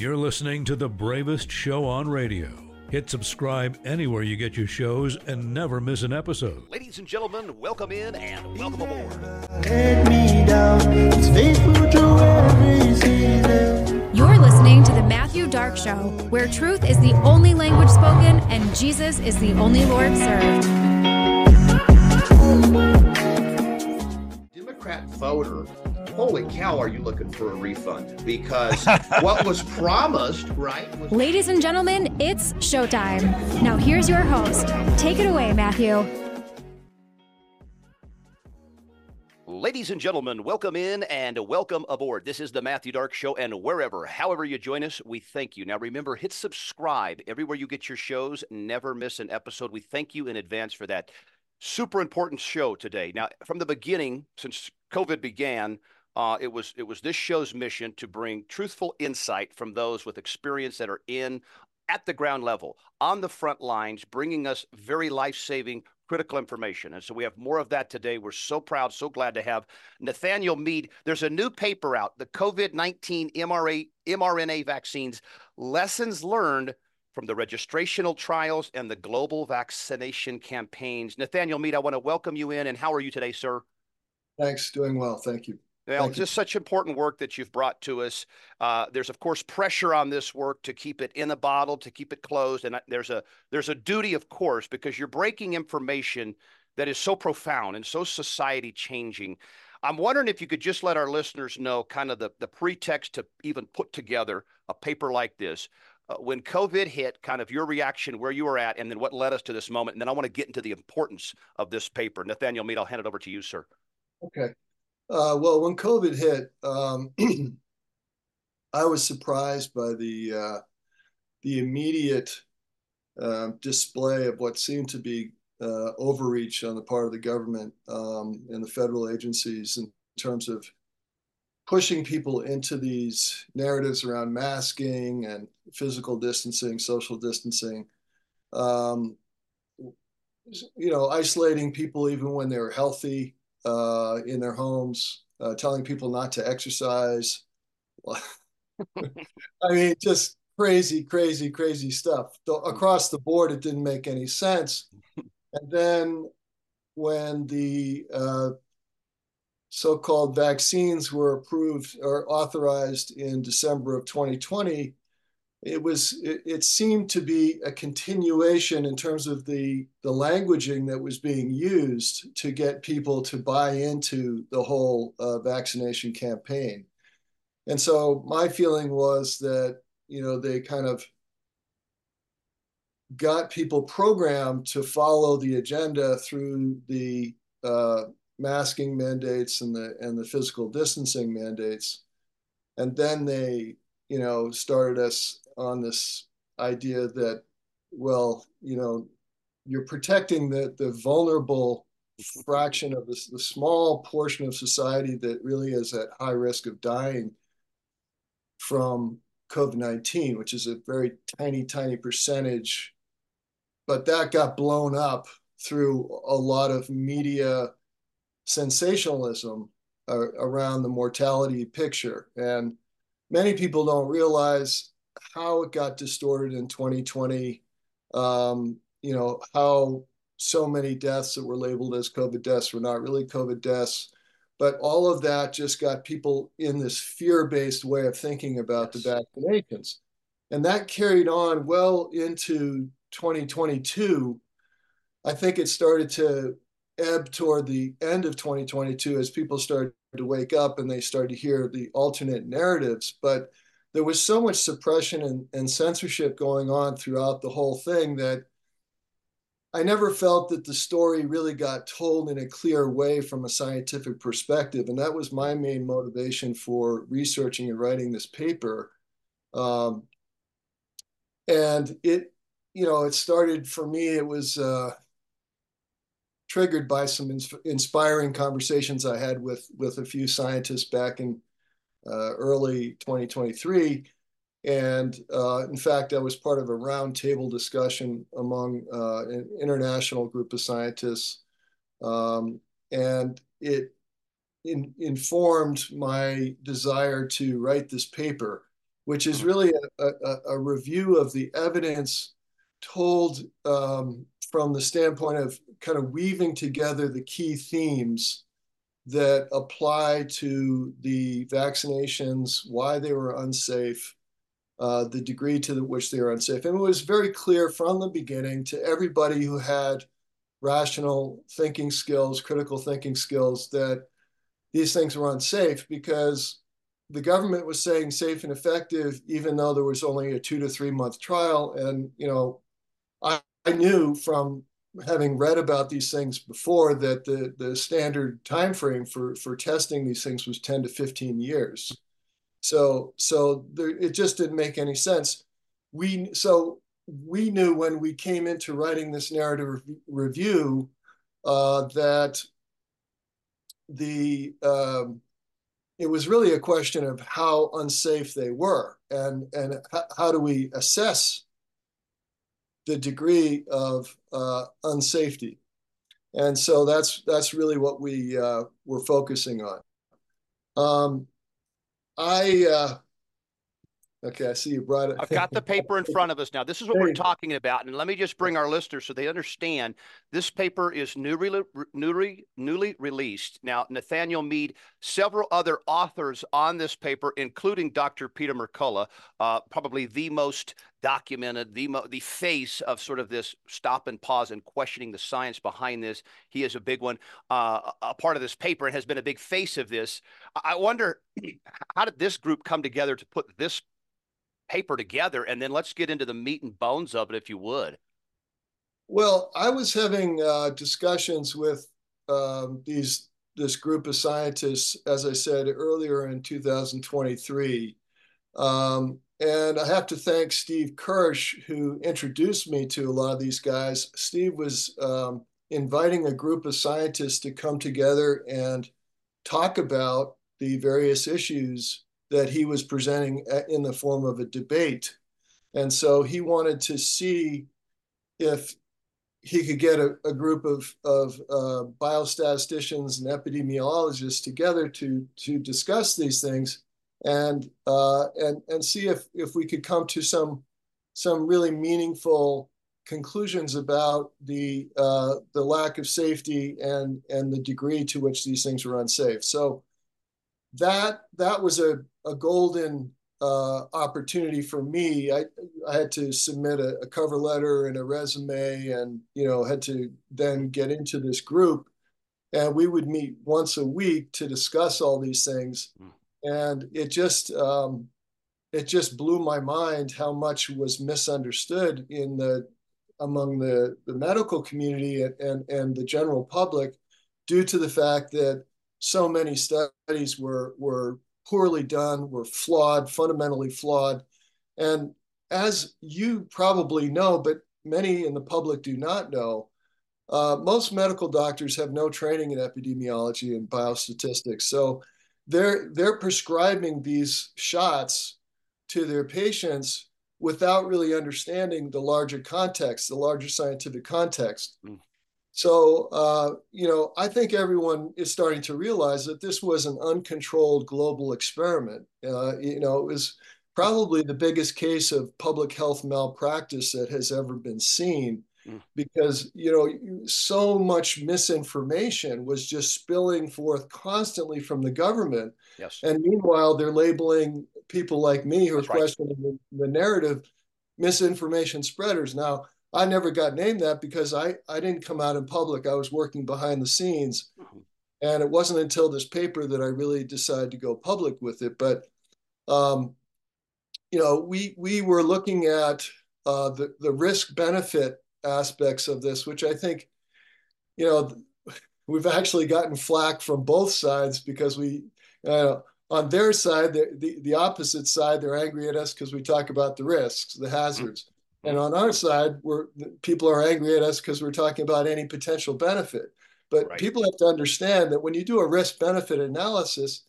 You're listening to the bravest show on radio. Hit subscribe anywhere you get your shows and never miss an episode. Ladies and gentlemen, welcome in and welcome aboard. Let me down. He's faithful through every season. You're listening to The Matthew Dark Show, where truth is the only language spoken and Jesus is the only Lord served. Democrat voter, holy cow, are you looking for a refund? Because what was promised, right? Was Ladies and gentlemen, it's showtime. Now here's your host. Take it away, Matthew. Ladies and gentlemen, welcome in and welcome aboard. This is the Matthew Dark Show, and wherever, however you join us, we thank you. Now, remember, hit subscribe everywhere you get your shows. Never miss an episode. We thank you in advance for that. Super important show today. Now, from the beginning, since COVID began, uh, it was it was this show's mission to bring truthful insight from those with experience that are in at the ground level, on the front lines, bringing us very life saving, critical information. And so we have more of that today. We're so proud, so glad to have Nathaniel Mead. There's a new paper out, the COVID 19 mRNA, mRNA vaccines, lessons learned from the registrational trials and the global vaccination campaigns. Nathaniel Mead, I want to welcome you in. And how are you today, sir? Thanks. Doing well. Thank you. Well, Thank you. just such important work that you've brought to us. Uh, there's of course pressure on this work to keep it in a bottle, to keep it closed, and there's a there's a duty, of course, because you're breaking information that is so profound and so society changing. I'm wondering if you could just let our listeners know kind of the the pretext to even put together a paper like this. Uh, when COVID hit, kind of your reaction, where you were at, and then what led us to this moment. And then I want to get into the importance of this paper. Nathaniel Mead, I'll hand it over to you, sir. Okay. Uh, well, when COVID hit, um, I was surprised by the uh, the immediate uh, display of what seemed to be uh, overreach on the part of the government um, and the federal agencies in terms of pushing people into these narratives around masking and physical distancing, social distancing. Um, you know, isolating people even when they were healthy uh, in their homes, uh, telling people not to exercise. I mean, just crazy, crazy, crazy stuff. Across the board, it didn't make any sense. And then when the uh, so-called vaccines were approved or authorized in December of 2020, it was it, it seemed to be a continuation in terms of the the languaging that was being used to get people to buy into the whole uh, vaccination campaign. And so my feeling was that you know they kind of got people programmed to follow the agenda through the uh, masking mandates and the and the physical distancing mandates, and then they you know started us on this idea that well you know you're protecting the the vulnerable fraction of this the small portion of society that really is at high risk of dying from COVID-19, which is a very tiny, tiny percentage. But that got blown up through a lot of media sensationalism uh, around the mortality picture. And many people don't realize how it got distorted in 2020. Um, you know, how so many deaths that were labeled as COVID deaths were not really COVID deaths. But all of that just got people in this fear based way of thinking about Yes. the vaccinations. And that carried on well into 2022. I think it started to ebb toward the end of 2022 as people started to wake up and they started to hear the alternate narratives. But there was so much suppression and, and censorship going on throughout the whole thing that I never felt that the story really got told in a clear way from a scientific perspective. And that was my main motivation for researching and writing this paper. Um, and it, you know, it started for me, it was uh, triggered by some ins- inspiring conversations I had with, with a few scientists back in early 2023. And uh, in fact, I was part of a roundtable discussion among uh, an international group of scientists. Um, and it in, informed my desire to write this paper, which is really a, a, a review of the evidence told um, from the standpoint of kind of weaving together the key themes that apply to the vaccinations, why they were unsafe, uh, the degree to which they were unsafe. And it was very clear from the beginning to everybody who had rational thinking skills, critical thinking skills, that these things were unsafe because the government was saying safe and effective, even though there was only a two to three month trial. And, you know, I, I knew from having read about these things before that the, the standard time frame for, for testing these things was 10 to 15 years. So, so there, it just didn't make any sense. We, so we knew when we came into writing this narrative review uh, that the um, it was really a question of how unsafe they were and and how do we assess the degree of uh, unsafety. And so that's that's really what we uh, were focusing on. Um, i uh, Okay, I see you brought it. I've got the paper in front of us now. This is what we're talking about, and let me just bring our listeners so they understand. This paper is newly newly newly released. Now, Nathaniel Mead, several other authors on this paper, including Dr. Peter Mercola, uh, probably the most documented, the mo- the face of sort of this stop and pause and questioning the science behind this. He is a big one, uh, a part of this paper, and has been a big face of this. I wonder how did this group come together to put this paper together, and then let's get into the meat and bones of it, if you would. Well, I was having uh, discussions with um, these this group of scientists, as I said earlier in 2023. Um, and I have to thank Steve Kirsch, who introduced me to a lot of these guys. Steve was um, inviting a group of scientists to come together and talk about the various issues that he was presenting in the form of a debate. And so he wanted to see if he could get a, a group of, of uh, biostatisticians and epidemiologists together to, to discuss these things and, uh, and, and see if, if we could come to some, some really meaningful conclusions about the, uh, the lack of safety and, and the degree to which these things were unsafe. So that, that was a, a golden uh, opportunity for me. I, I had to submit a, a, cover letter and a resume, and you know had to then get into this group, and we would meet once a week to discuss all these things, mm. and it just um, it just blew my mind how much was misunderstood in the among the, the medical community and, and, and the general public due to the fact that so many studies were were poorly done, were flawed, fundamentally flawed. And as you probably know, but many in the public do not know, uh, most medical doctors have no training in epidemiology and biostatistics. So they're, they're prescribing these shots to their patients without really understanding the larger context, the larger scientific context. Mm. So, uh, you know, I think everyone is starting to realize that this was an uncontrolled global experiment. Uh, you know, it was probably the biggest case of public health malpractice that has ever been seen mm. because, you know, so much misinformation was just spilling forth constantly from the government. Yes. And meanwhile, they're labeling people like me who are questioning the, the narrative misinformation spreaders. Now, I never got named that because I, I didn't come out in public. I was working behind the scenes. And it wasn't until this paper that I really decided to go public with it. But, um, you know, we, we were looking at uh, the, the risk benefit aspects of this, which I think, you know, we've actually gotten flack from both sides because we, uh, on their side, the, the, the opposite side, they're angry at us because we talk about the risks, the hazards. And on our side, we're people are angry at us because we're talking about any potential benefit. But right. people have to understand that when you do a risk benefit analysis,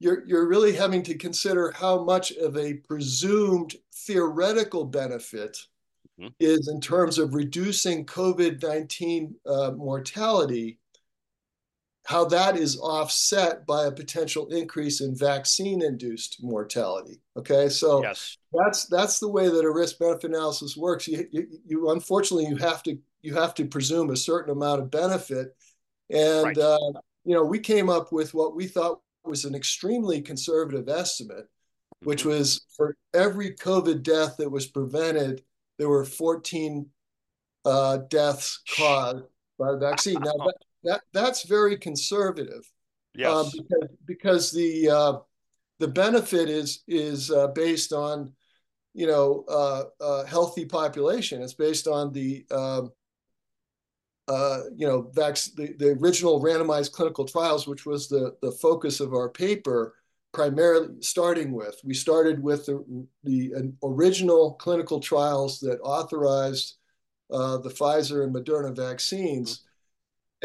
you're you're really having to consider how much of a presumed theoretical benefit mm-hmm. is in terms of reducing COVID nineteen uh, mortality. How that is offset by a potential increase in vaccine-induced mortality. Okay, so Yes. that's that's the way that a risk-benefit analysis works. You, you, you unfortunately you have to you have to presume a certain amount of benefit, and Right. uh, you know we came up with what we thought was an extremely conservative estimate, which Mhm. was for every COVID death that was prevented, there were 14 uh, deaths caused by the vaccine. Now that, that that's very conservative Yes. um, because, because the uh, the benefit is is uh, based on you know uh, uh, healthy population. It's based on the um, uh, you know vac- the, the original randomized clinical trials, which was the the focus of our paper. Primarily starting with, we started with the the original clinical trials that authorized uh, the Pfizer and Moderna vaccines.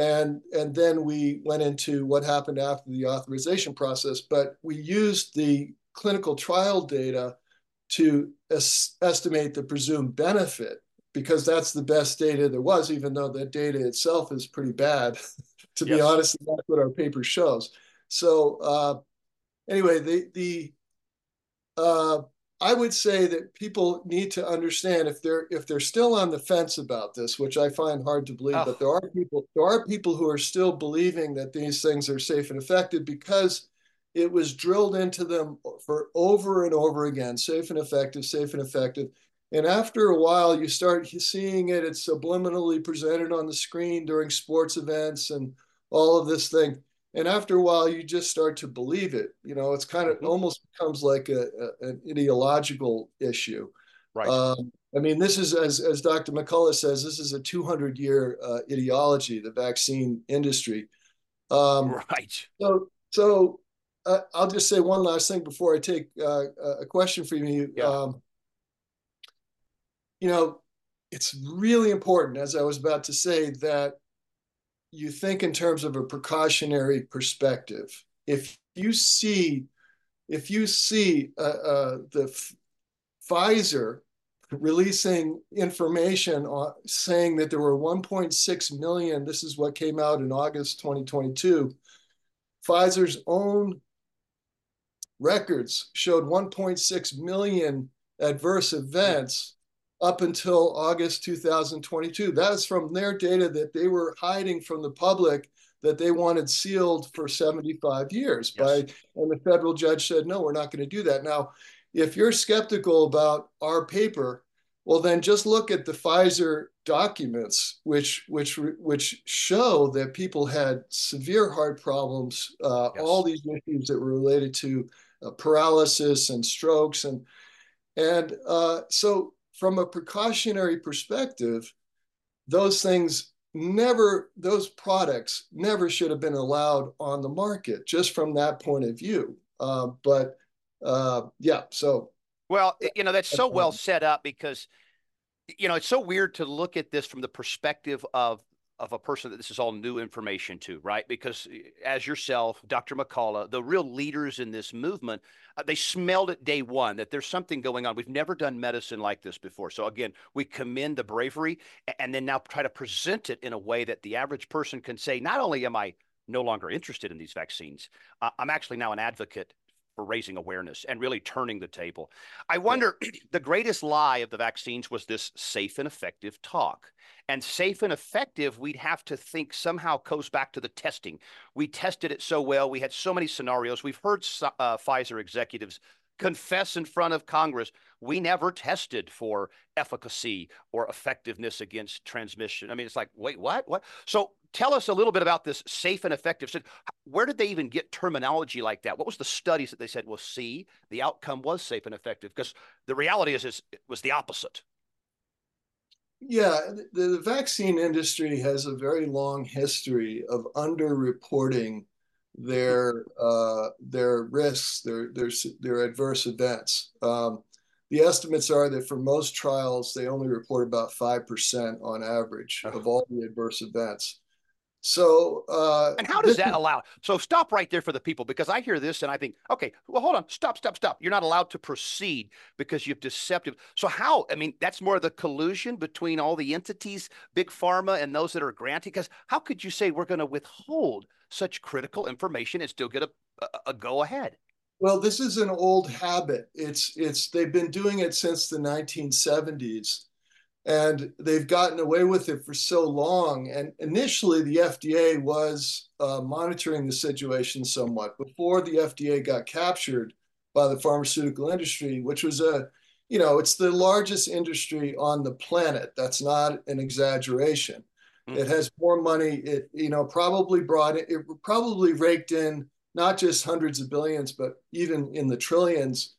And, and then we went into what happened after the authorization process, but we used the clinical trial data to es- estimate the presumed benefit because that's the best data there was, even though the data itself is pretty bad, to be honest. That's what our paper shows. So uh, anyway, the the uh, I would say that people need to understand if they're if they're still on the fence about this, which I find hard to believe, Oh. but there are people there are people who are still believing that these things are safe and effective because it was drilled into them for over and over again, safe and effective, safe and effective. And after a while, you start seeing it. It's subliminally presented on the screen during sports events and all of this thing and after a while you just start to believe it you know it's kind of Mhm. almost becomes like a, a, an ideological issue right. um, i mean this is as, as dr mccullough says this is a 200 year uh, ideology the vaccine industry um, right. so so uh, i'll just say one last thing before i take uh, a question from you Yeah. um, you know it's really important as i was about to say that you think in terms of a precautionary perspective. If you see, if you see uh, uh, the Pfizer releasing information on, saying that there were 1.6 million, this is what came out in August 2022. Pfizer's own records showed 1.6 million adverse events up until August 2022. That is from their data that they were hiding from the public that they wanted sealed for 75 years Yes. by and the federal judge said no we're not going to do that now if you're skeptical about our paper well then just look at the Pfizer documents which which which show that people had severe heart problems uh, Yes. all these issues that were related to uh, paralysis and strokes and and uh, so from a precautionary perspective, those things never, those products never should have been allowed on the market, just from that point of view. Uh, but uh, yeah, so Well, you know, that's so well set up because, you know, it's so weird to look at this from the perspective of of a person that this is all new information to, right? Because eh, as yourself, Dr. McCullough, the real leaders in this movement, uh, they smelled it day one that there's something going on. We've never done medicine like this before. So again, we commend the bravery and then now try to present it in a way that the average person can say, not only am I no longer interested in these vaccines, uh, I'm actually now an advocate for raising awareness and really turning the table. I wonder the greatest lie of the vaccines was this safe and effective talk. And safe and effective, we'd have to think somehow goes back to the testing. We tested it so well. We had so many scenarios. We've heard uh, Pfizer executives confess in front of Congress we never tested for efficacy or effectiveness against transmission. I mean, it's like, wait, what? What? So tell us a little bit about this safe and effective. Where did they even get terminology like that? What was the studies that they said, well, see, the outcome was safe and effective? Because the reality is, is it was the opposite. Yeah, the, the vaccine industry has a very long history of underreporting their uh, their risks, their their their adverse events. Um, the estimates are that for most trials, they only report about five percent on average of all the adverse events. So, uh, And how does that allow? So stop right there for the people because I hear this and I think, okay, well, hold on, stop, stop, stop. You're not allowed to proceed because you've deceptive. So how? I mean, that's more the collusion between all the entities, big pharma, and those that are granting. Because how could you say we're going to withhold such critical information and still get a, a, a go ahead? Well, this is an old habit. It's it's they've been doing it since the 1970s, and they've gotten away with it for so long. And initially, the FDA was uh, monitoring the situation somewhat before the FDA got captured by the pharmaceutical industry, which was a you know it's the largest industry on the planet. That's not an exaggeration. Mm-hmm. It has more money. It you know probably brought it. It probably raked in not just hundreds of billions, but even in the trillions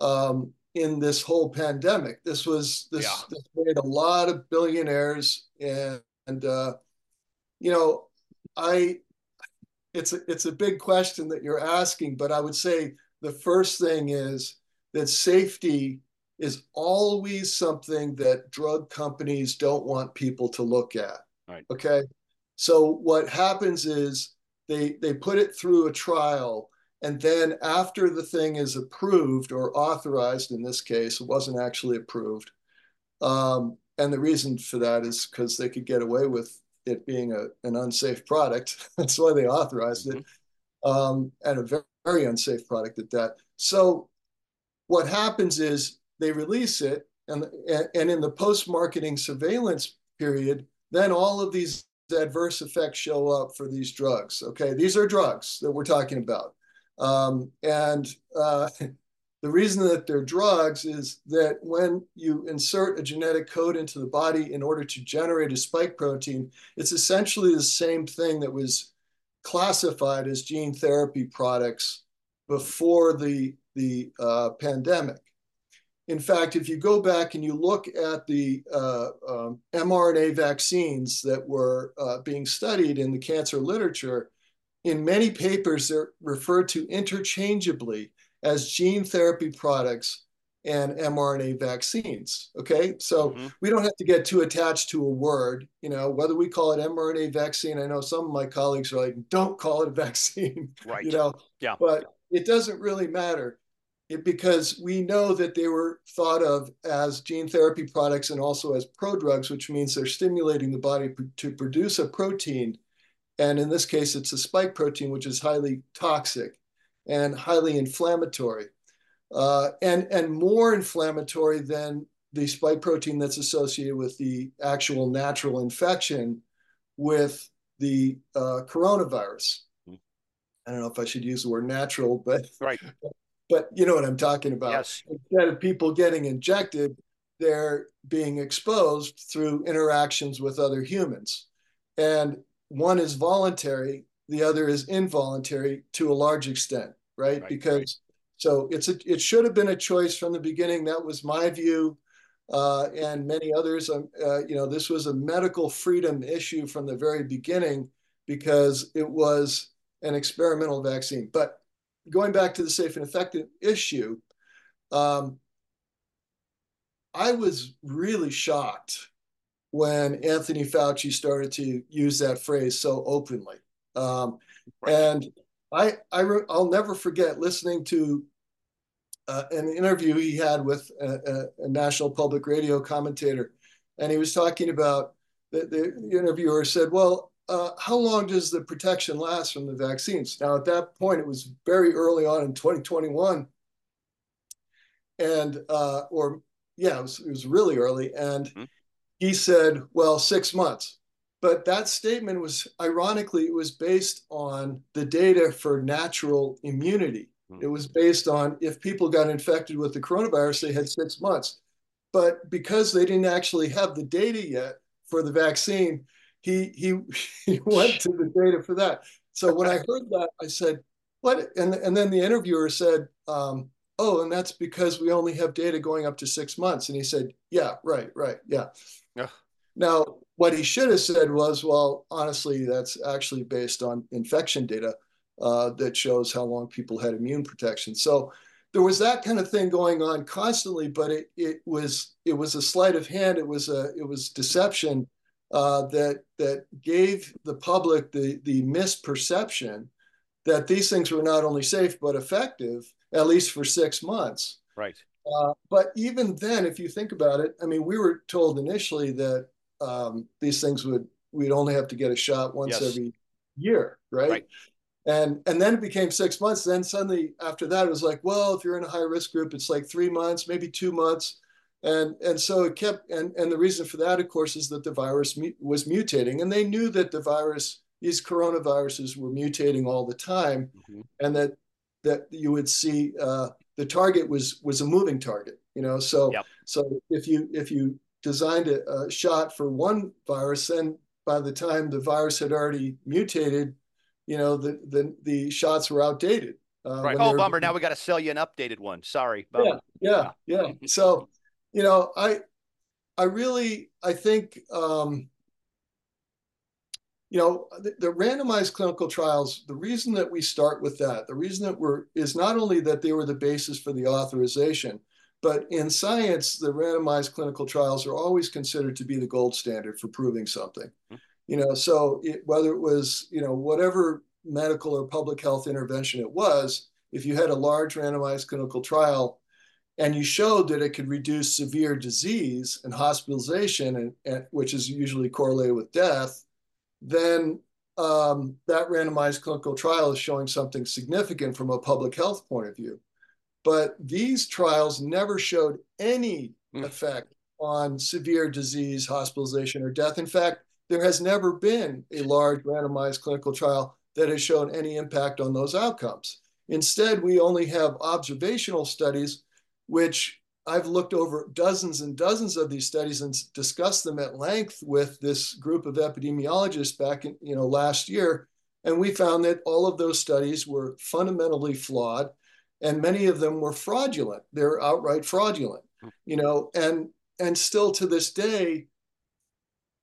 um, in this whole pandemic. This was this, yeah. this made a lot of billionaires, and, and uh, you know, I it's a, it's a big question that you're asking, but I would say the first thing is that safety is always something that drug companies don't want people to look at. Right. Okay. So what happens is they they put it through a trial and then after the thing is approved or authorized in this case it wasn't actually approved um, and the reason for that is because they could get away with it being a, an unsafe product that's why they authorized it um, and a very, very unsafe product at that so what happens is they release it and, and in the post-marketing surveillance period then all of these adverse effects show up for these drugs. Okay, these are drugs that we're talking about. Um, and uh, the reason that they're drugs is that when you insert a genetic code into the body in order to generate a spike protein, it's essentially the same thing that was classified as gene therapy products before the, the uh, pandemic. In fact, if you go back and you look at the uh, um, mRNA vaccines that were uh, being studied in the cancer literature, in many papers they're referred to interchangeably as gene therapy products and mRNA vaccines. Okay, so mm-hmm. we don't have to get too attached to a word. You know, whether we call it mRNA vaccine, I know some of my colleagues are like, "Don't call it a vaccine." Right. You know. Yeah. But it doesn't really matter it, because we know that they were thought of as gene therapy products and also as prodrugs, which means they're stimulating the body to produce a protein. And in this case, it's a spike protein, which is highly toxic and highly inflammatory, uh, and, and more inflammatory than the spike protein that's associated with the actual natural infection with the uh, coronavirus. Hmm. I don't know if I should use the word natural, but right but you know what I'm talking about. Yes. Instead of people getting injected, they're being exposed through interactions with other humans. And one is voluntary, the other is involuntary to a large extent, right? right because right. so it's a, it should have been a choice from the beginning. That was my view. Uh, and many others, um, uh, you know, this was a medical freedom issue from the very beginning because it was an experimental vaccine. But going back to the safe and effective issue, um, I was really shocked when Anthony Fauci started to use that phrase so openly. Um, right. And I, I will never forget listening to uh, an interview he had with a, a, a, national public radio commentator, and he was talking about the, the interviewer said, "Well, uh, how long does the protection last from the vaccines? Now, at that point, it was very early on in 2021, and uh, or yeah, it was, it was, really early, and mm-hmm. He said, "Well, six months." But that statement was ironically, it was based on the data for natural immunity. It was based on if people got infected with the coronavirus, they had six months. But because they didn't actually have the data yet for the vaccine, he he he went to the data for that. So when I heard that, I said, "What?" And and then the interviewer said, um, "Oh, and that's because we only have data going up to six months." And he said, "Yeah, right, right, yeah." Yeah. Now, what he should have said was, "Well, honestly, that's actually based on infection data uh, that shows how long people had immune protection." So there was that kind of thing going on constantly, but it it was it was a sleight of hand. It was a it was deception uh, that that gave the public the the misperception that these things were not only safe but effective, at least for six months. Right. Uh, but even then, if you think about it, I mean, we were told initially that um, these things would we'd only have to get a shot once yes. every year, right? Right. And and then it became six months. Then suddenly after that, it was like, well, if you're in a high risk group, it's like three months, maybe two months. And and so it kept and and the reason for that, of course, is that the virus mu- was mutating, and they knew that the virus, these coronaviruses, were mutating all the time, Mhm. and that that you would see uh, the target was was a moving target. You know, so Yep. so if you if you designed a, a shot for one virus, then by the time the virus had already mutated, you know, the the, the shots were outdated. Uh, Right. Oh, bummer. Now we got to sell you an updated one. Sorry. yeah, Bummer. yeah, yeah. So, you know, I, I really, I think, um, you know, the, the randomized clinical trials. The reason that we start with that, the reason that we're is not only that they were the basis for the authorization, but in science, the randomized clinical trials are always considered to be the gold standard for proving something. Mm-hmm. You know, so it, whether it was, you know, whatever medical or public health intervention it was, if you had a large randomized clinical trial and you showed that it could reduce severe disease and hospitalization, and, and which is usually correlated with death, then um, that randomized clinical trial is showing something significant from a public health point of view. But these trials never showed any Mm. effect on severe disease, hospitalization, or death. In fact, there has never been a large randomized clinical trial that has shown any impact on those outcomes. Instead, we only have observational studies, which I've looked over dozens and dozens of these studies and discussed them at length with this group of epidemiologists back in, you know, last year. And we found that all of those studies were fundamentally flawed and many of them were fraudulent. They're outright fraudulent, you know, and and still to this day,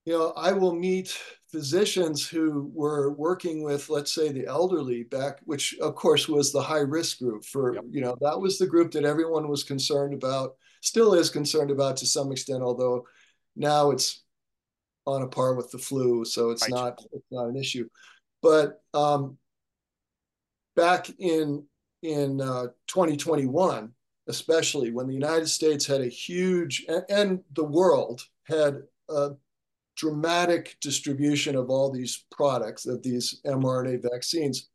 you know, I will meet physicians who were working with, let's say, the elderly back, which of course was the high risk group for, Yep. you know, that was the group that everyone was concerned about, still is concerned about to some extent, although now it's on a par with the flu, so it's Right. not it's not an issue. But um, back in in uh, 2021, especially when the United States had a huge and, and the world had a dramatic distribution of all these products of these mRNA vaccines.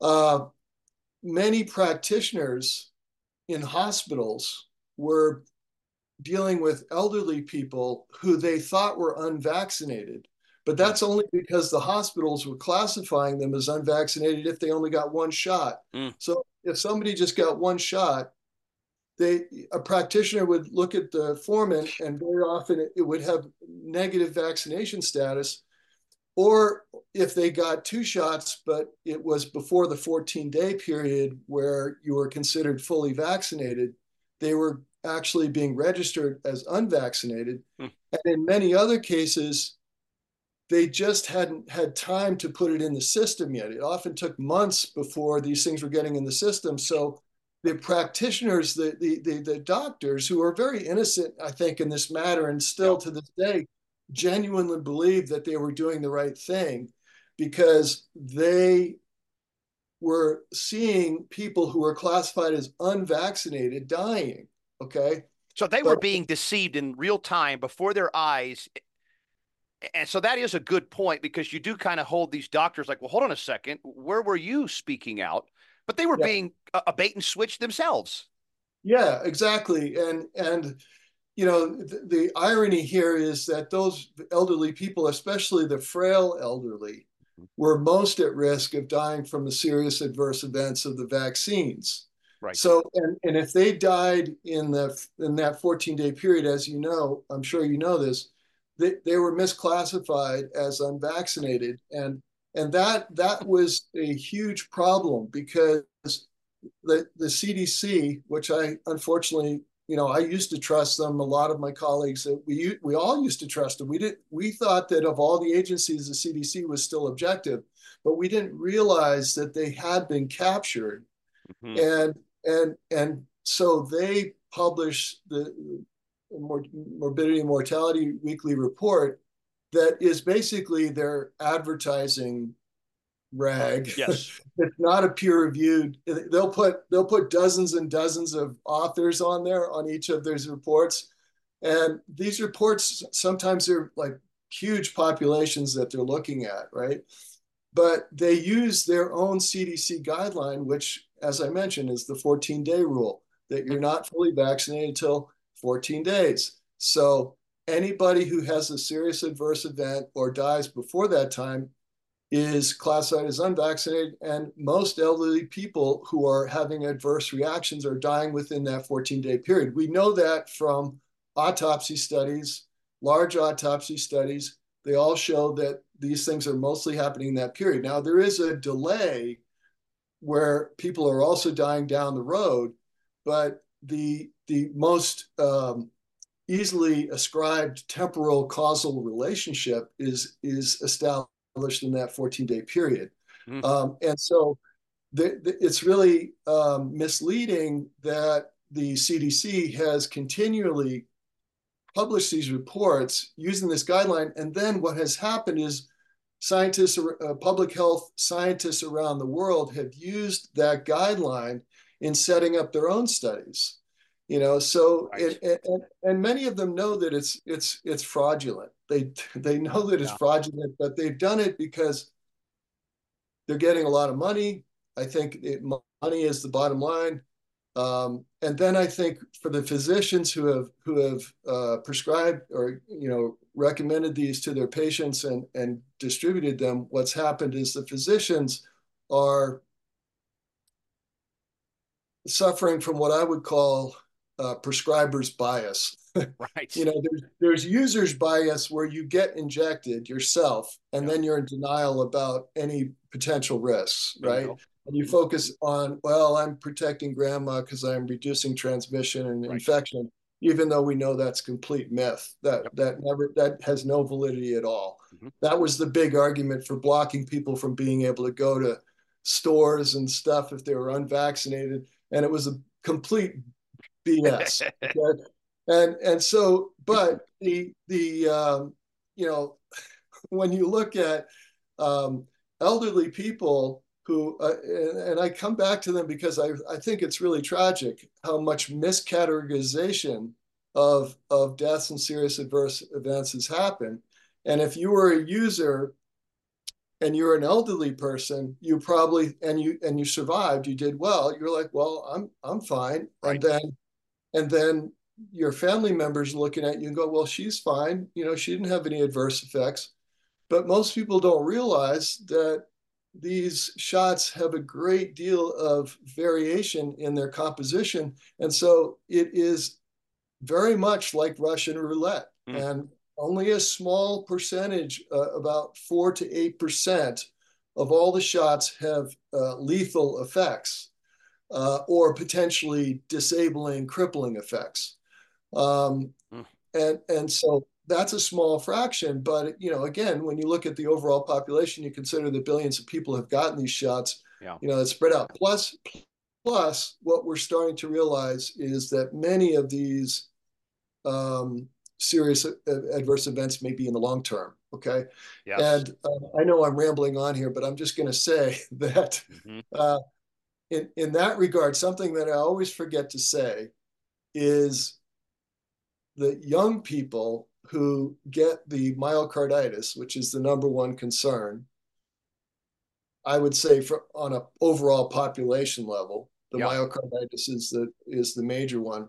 Uh, many practitioners in hospitals were dealing with elderly people who they thought were unvaccinated. But that's only because the hospitals were classifying them as unvaccinated if they only got one shot. Mm. So if somebody just got one shot, they a practitioner would look at the form and, and very often it, it would have negative vaccination status. Or if they got two shots, but it was before the 14 day period where you were considered fully vaccinated, they were actually being registered as unvaccinated. Hmm. And in many other cases, they just hadn't had time to put it in the system yet. It often took months before these things were getting in the system. So the practitioners, the the the, the doctors who are very innocent, I think, in this matter, and still to this day, genuinely believe that they were doing the right thing because they were seeing people who were classified as unvaccinated dying. Okay. So they were being deceived in real time before their eyes. And so that is a good point because you do kind of hold these doctors like, well, hold on a second. Where were you speaking out? But they were Yeah. being a, a bait and switch themselves. Yeah, exactly. And and you know the, the irony here is that those elderly people, especially the frail elderly, were most at risk of dying from the serious adverse events of the vaccines. Right. So and and if they died in the in that 14 day period, as you know, I'm sure you know this, they, they were misclassified as unvaccinated. And and that that was a huge problem because the, the CDC, which I unfortunately, you know, I used to trust them. A lot of my colleagues, uh, we we all used to trust them. We did. We thought that of all the agencies, the CDC was still objective, but we didn't realize that they had been captured, Mhm. and and and so they published the morbidity and mortality weekly report that is basically their advertising rag. Yes. it's not a peer reviewed. They'll put they'll put dozens and dozens of authors on there on each of those reports, and these reports sometimes they're like huge populations that they're looking at, right? but they use their own CDC guideline, which, as I mentioned, is the 14 day rule that you're not fully vaccinated until 14 days. So anybody who has a serious adverse event or dies before that time is classified as unvaccinated. And most elderly people who are having adverse reactions are dying within that 14 day period. We know that from autopsy studies, large autopsy studies. They all show that these things are mostly happening in that period. Now, there is a delay where people are also dying down the road, but the the most um, easily ascribed temporal causal relationship is is established in that 14 day period. Mm-hmm. um, and so the, the, it's really um, misleading that the cdc has continually published these reports using this guideline. And then what has happened is scientists uh, public health scientists around the world have used that guideline in setting up their own studies you know so right. and, and, and many of them know that it's it's it's fraudulent they they know that it's yeah. fraudulent but they've done it because they're getting a lot of money i think it, money is the bottom line um, and then i think for the physicians who have who have uh, prescribed or you know recommended these to their patients and and distributed them what's happened is the physicians are suffering from what i would call uh, prescriber's bias. right. you know, there's there's user's bias where you get injected yourself, and yeah. then you're in denial about any potential risks, right? And you focus on, well, I'm protecting grandma because I'm reducing transmission and right. infection, even though we know that's complete myth. That yep. that never that has no validity at all. Mm-hmm. That was the big argument for blocking people from being able to go to stores and stuff if they were unvaccinated, and it was a complete BS. okay? And and so, but the the um, you know, when you look at um, elderly people who, uh, and, and, I come back to them because I I think it's really tragic how much miscategorization of of deaths and serious adverse events has happened. And if you were a user and you're an elderly person, you probably and you and you survived, you did well. You're like, well, I'm I'm fine. Right. And then and then your family members looking at you and go, well, she's fine. You know, she didn't have any adverse effects. But most people don't realize that these shots have a great deal of variation in their composition. And so it is very much like Russian roulette. Mm. And only a small percentage, uh, about four to 8% of all the shots have uh, lethal effects uh, or potentially disabling, crippling effects. Um, mm. And and so that's a small fraction, but you know, again, when you look at the overall population, you consider that billions of people have gotten these shots. Yeah. You know, it's spread out. Plus, plus, what we're starting to realize is that many of these um, serious adverse events may be in the long term. Okay. Yes. And uh, I know I'm rambling on here, but I'm just going to say that mm-hmm. uh, in, in that regard, something that I always forget to say is that young people who get the myocarditis, which is the number one concern, I would say for on an overall population level, the yeah. myocarditis is the is the major one.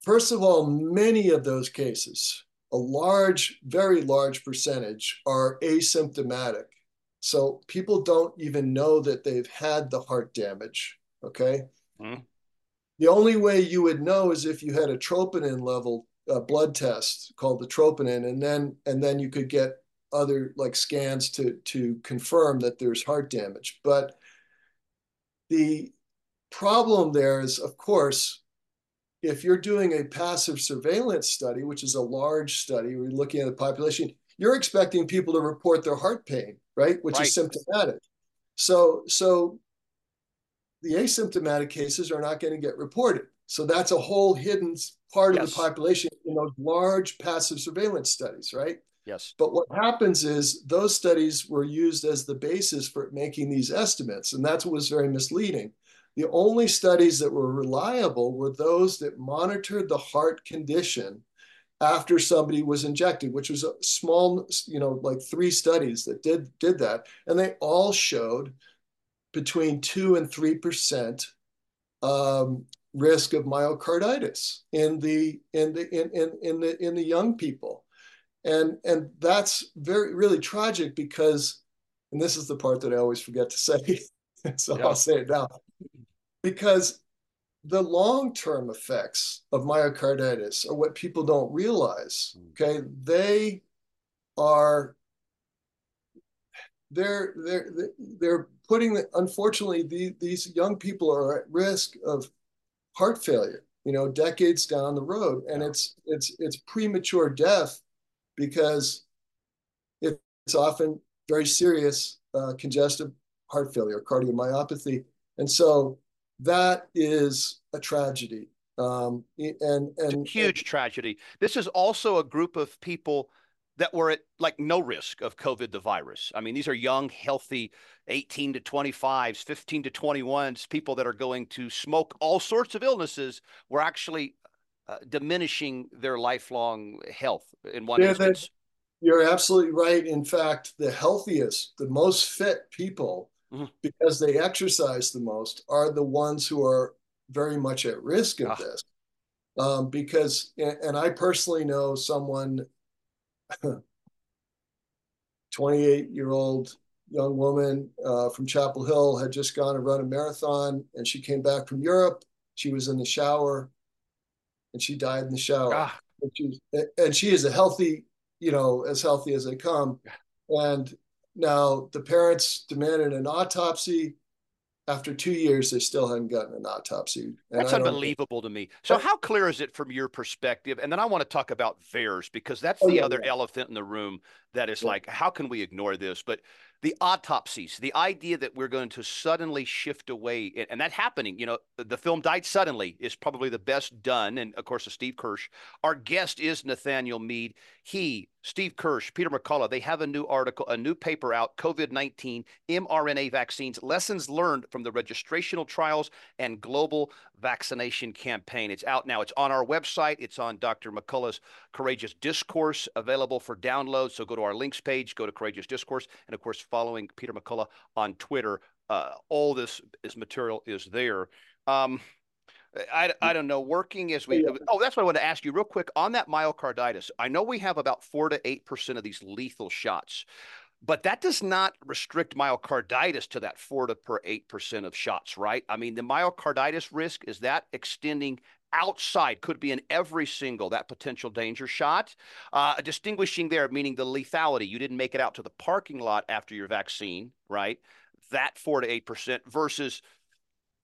First of all, many of those cases, a large, very large percentage, are asymptomatic. So people don't even know that they've had the heart damage. Okay. Mm-hmm. The only way you would know is if you had a troponin level uh, blood test called the troponin, and then and then you could get other like scans to to confirm that there's heart damage. But the problem there is, of course, if you're doing a passive surveillance study, which is a large study, we're looking at the population, you're expecting people to report their heart pain right? Which right. is symptomatic. So, so the asymptomatic cases are not going to get reported. So that's a whole hidden part yes. of the population in those large passive surveillance studies, right? Yes. But what happens is those studies were used as the basis for making these estimates, and that's what was very misleading. The only studies that were reliable were those that monitored the heart condition after somebody was injected, which was a small, you know, like three studies that did did that, and they all showed between two and three percent um, risk of myocarditis in the in the in, in in the in the young people, and and that's very really tragic because, and this is the part that I always forget to say, so yeah. I'll say it now, because the long-term effects of myocarditis are what people don't realize okay? They are they're they're they're putting the, unfortunately the, these young people are at risk of heart failure you know decades down the road. And it's it's it's premature death because it's often very serious uh, congestive heart failure cardiomyopathy. And so that is a tragedy. Um, and and huge and, tragedy. This is also a group of people that were at like no risk of COVID the virus. I mean, these are young, healthy 18 to 25s, 15 to 21s, people that are going to smoke all sorts of illnesses. We're actually uh, diminishing their lifelong health in one yeah, instance. You're absolutely right. In fact, the healthiest, the most fit people mm-hmm. because they exercise the most are the ones who are very much at risk of ah. this. Um, because, and I personally know someone, 28 year old young woman uh, from Chapel Hill had just gone to run a marathon and she came back from Europe. She was in the shower and she died in the shower. Ah. And, she, and she is a healthy, you know, as healthy as they come. And now, the parents demanded an autopsy. After two years, they still hadn't gotten an autopsy. And that's unbelievable to me. So, how clear is it from your perspective? And then I want to talk about VAERS because that's oh, the yeah, other yeah. elephant in the room that is yeah. like, how can we ignore this? But the autopsies, the idea that we're going to suddenly shift away, and that happening, you know, the film died suddenly is probably the best done. And of course, Steve Kirsch. Our guest is Nathaniel Mead. He, Steve Kirsch, Peter McCullough, they have a new article, a new paper out COVID 19 mRNA vaccines, lessons learned from the registrational trials and global vaccination campaign. It's out now. It's on our website. It's on Dr. McCullough's Courageous Discourse, available for download. So go to our links page, go to Courageous Discourse, and of course, following Peter McCullough on Twitter. Uh, all this is material is there. Um, I, I don't know. Working as we oh, that's what I want to ask you real quick on that myocarditis. I know we have about four to eight percent of these lethal shots, but that does not restrict myocarditis to that four to per eight percent of shots, right? I mean, the myocarditis risk is that extending outside could be in every single that potential danger shot uh, distinguishing there meaning the lethality you didn't make it out to the parking lot after your vaccine right that 4 to 8% versus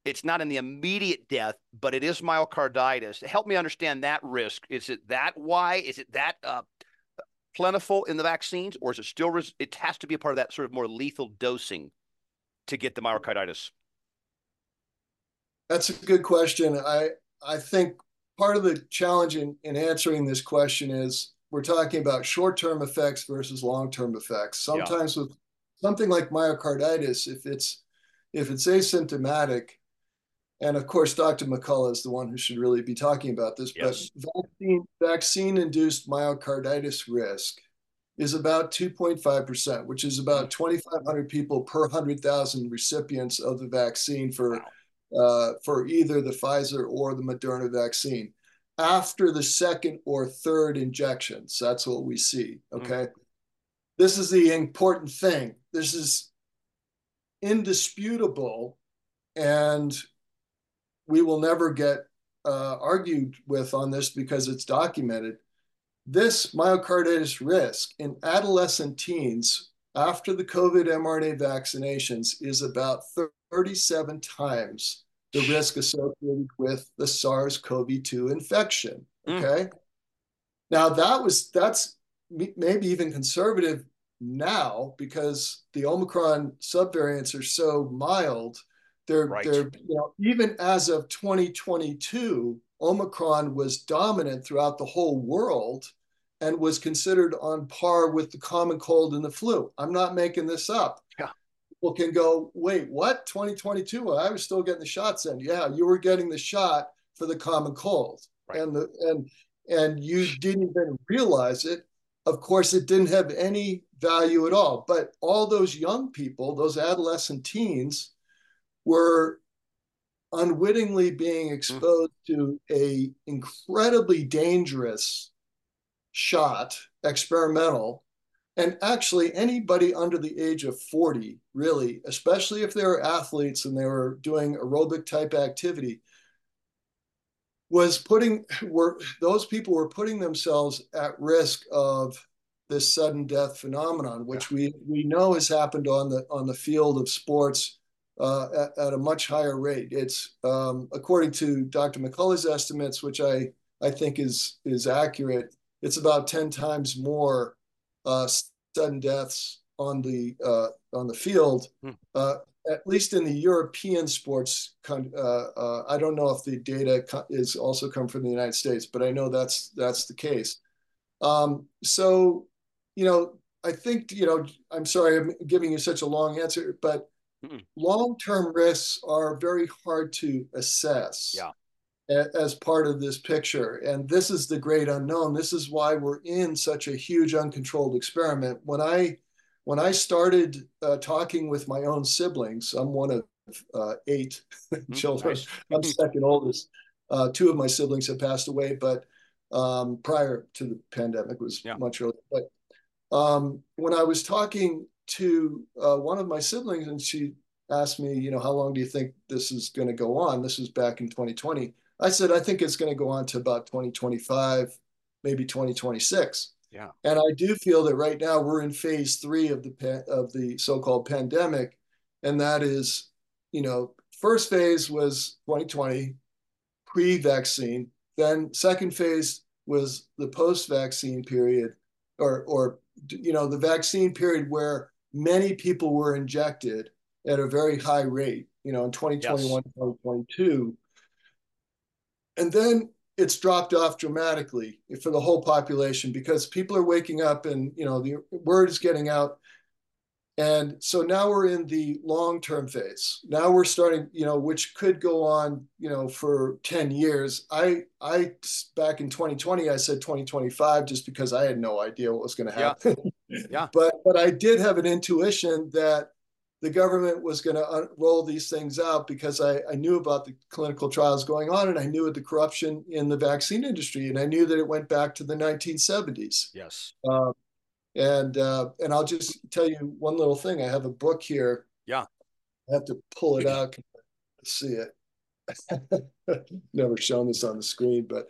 it's not in the immediate death, but it is myocarditis. Help me understand that risk. Is it that why? Is it that uh, plentiful in the vaccines, or is it still? Res- it has to be a part of that sort of more lethal dosing to get the myocarditis. That's a good question. I I think part of the challenge in, in answering this question is we're talking about short-term effects versus long-term effects. Sometimes yeah. with something like myocarditis, if it's if it's asymptomatic, and of course, Dr. McCullough is the one who should really be talking about this. Yes. But vaccine vaccine induced myocarditis risk is about 2.5%, which is about 2,500 people per 100,000 recipients of the vaccine for uh, for either the Pfizer or the Moderna vaccine. After the second or third injections, that's what we see. Mm. Okay. Mm. This is the important thing. This is indisputable and we will never get uh, argued with on this because it's documented. This myocarditis risk in adolescent teens after the COVID mRNA vaccinations is about 37 times the risk associated with the SARS-CoV-2 infection. Hmm. Okay. Mm. Now that was that's maybe even conservative now because the Omicron subvariants are so mild they're, right. they're, you know, even as of 2022, Omicron was dominant throughout the whole world and was considered on par with the common cold and the flu. I'm not making this up. Yeah. People can go, wait, what? 2022? Well, I was still getting the shots in. Yeah, you were getting the shot for the common cold. Right. And the and and you didn't even realize it, of course, it didn't have any value at all. But all those young people, those adolescent teens, were unwittingly being exposed mm. to a incredibly dangerous shot, experimental. And actually, anybody under the age of 40, really, especially if they were athletes and they were doing aerobic type activity, was putting were those people were putting themselves at risk of this sudden death phenomenon, which we we know has happened on the on the field of sports uh, at, at, a much higher rate. It's um, according to Dr. McCullough's estimates, which I I think is is accurate. It's about ten times more uh, sudden deaths on the uh, on the field, hmm. uh, at least in the European sports. Uh, uh, I don't know if the data is also come from the United States, but I know that's that's the case. Um, so, you know, I think you know. I'm sorry, I'm giving you such a long answer, but long-term risks are very hard to assess yeah. as part of this picture. And this is the great unknown. This is why we're in such a huge uncontrolled experiment. When i when i started uh, talking with my own siblings i'm one of uh, 8 mm, children. Nice. i'm second oldest. Uh, two of my siblings have passed away but um, prior to the pandemic was yeah. much earlier. But um, when i was talking to uh, one of my siblings, and she asked me, you know, how long do you think this is going to go on? This was back in 2020. I said, I think it's going to go on to about 2025, maybe 2026. Yeah. And I do feel that right now we're in phase three of the of the so-called pandemic, and that is, you know, first phase was 2020, pre-vaccine. Then second phase was the post-vaccine period, or or you know the vaccine period where many people were injected at a very high rate, you know, in 2021, yes. 2022. And then it's dropped off dramatically for the whole population because people are waking up and, you know, the word is getting out. And so now we're in the long term phase. Now we're starting, you know, which could go on, you know, for 10 years. I, I, back in 2020, I said 2025 just because I had no idea what was going to happen. Yeah. yeah. but, but I did have an intuition that the government was going to roll these things out because I, I knew about the clinical trials going on and I knew of the corruption in the vaccine industry. And I knew that it went back to the 1970s. Yes. Um, and uh, and I'll just tell you one little thing. I have a book here. Yeah. I have to pull it out to see it. Never shown this on the screen, but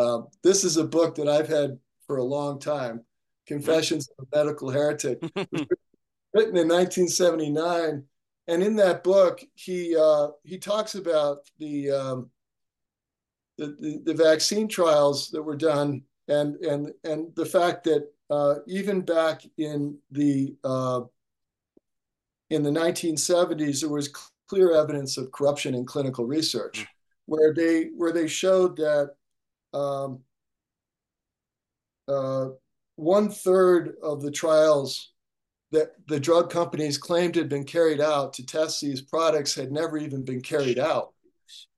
um, this is a book that I've had for a long time. Confessions of a Medical Heretic, written in 1979, and in that book he uh, he talks about the, um, the, the the vaccine trials that were done and and and the fact that uh, even back in the uh, in the 1970s, there was clear evidence of corruption in clinical research, mm. where they where they showed that um, uh, one third of the trials that the drug companies claimed had been carried out to test these products had never even been carried out.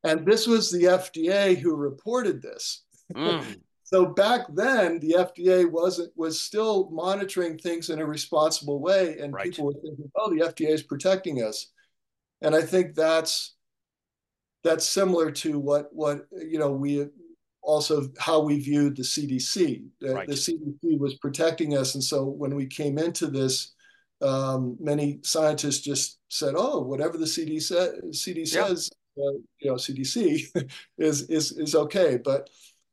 And this was the FDA who reported this. Mm. So back then, the FDA wasn't was still monitoring things in a responsible way, and right. people were thinking, "Oh, the FDA is protecting us," and I think that's that's similar to what what you know we also how we viewed the CDC. Right. The CDC was protecting us, and so when we came into this, um, many scientists just said, "Oh, whatever the CD, sa- CD says, uh, you know, CDC is is is okay," but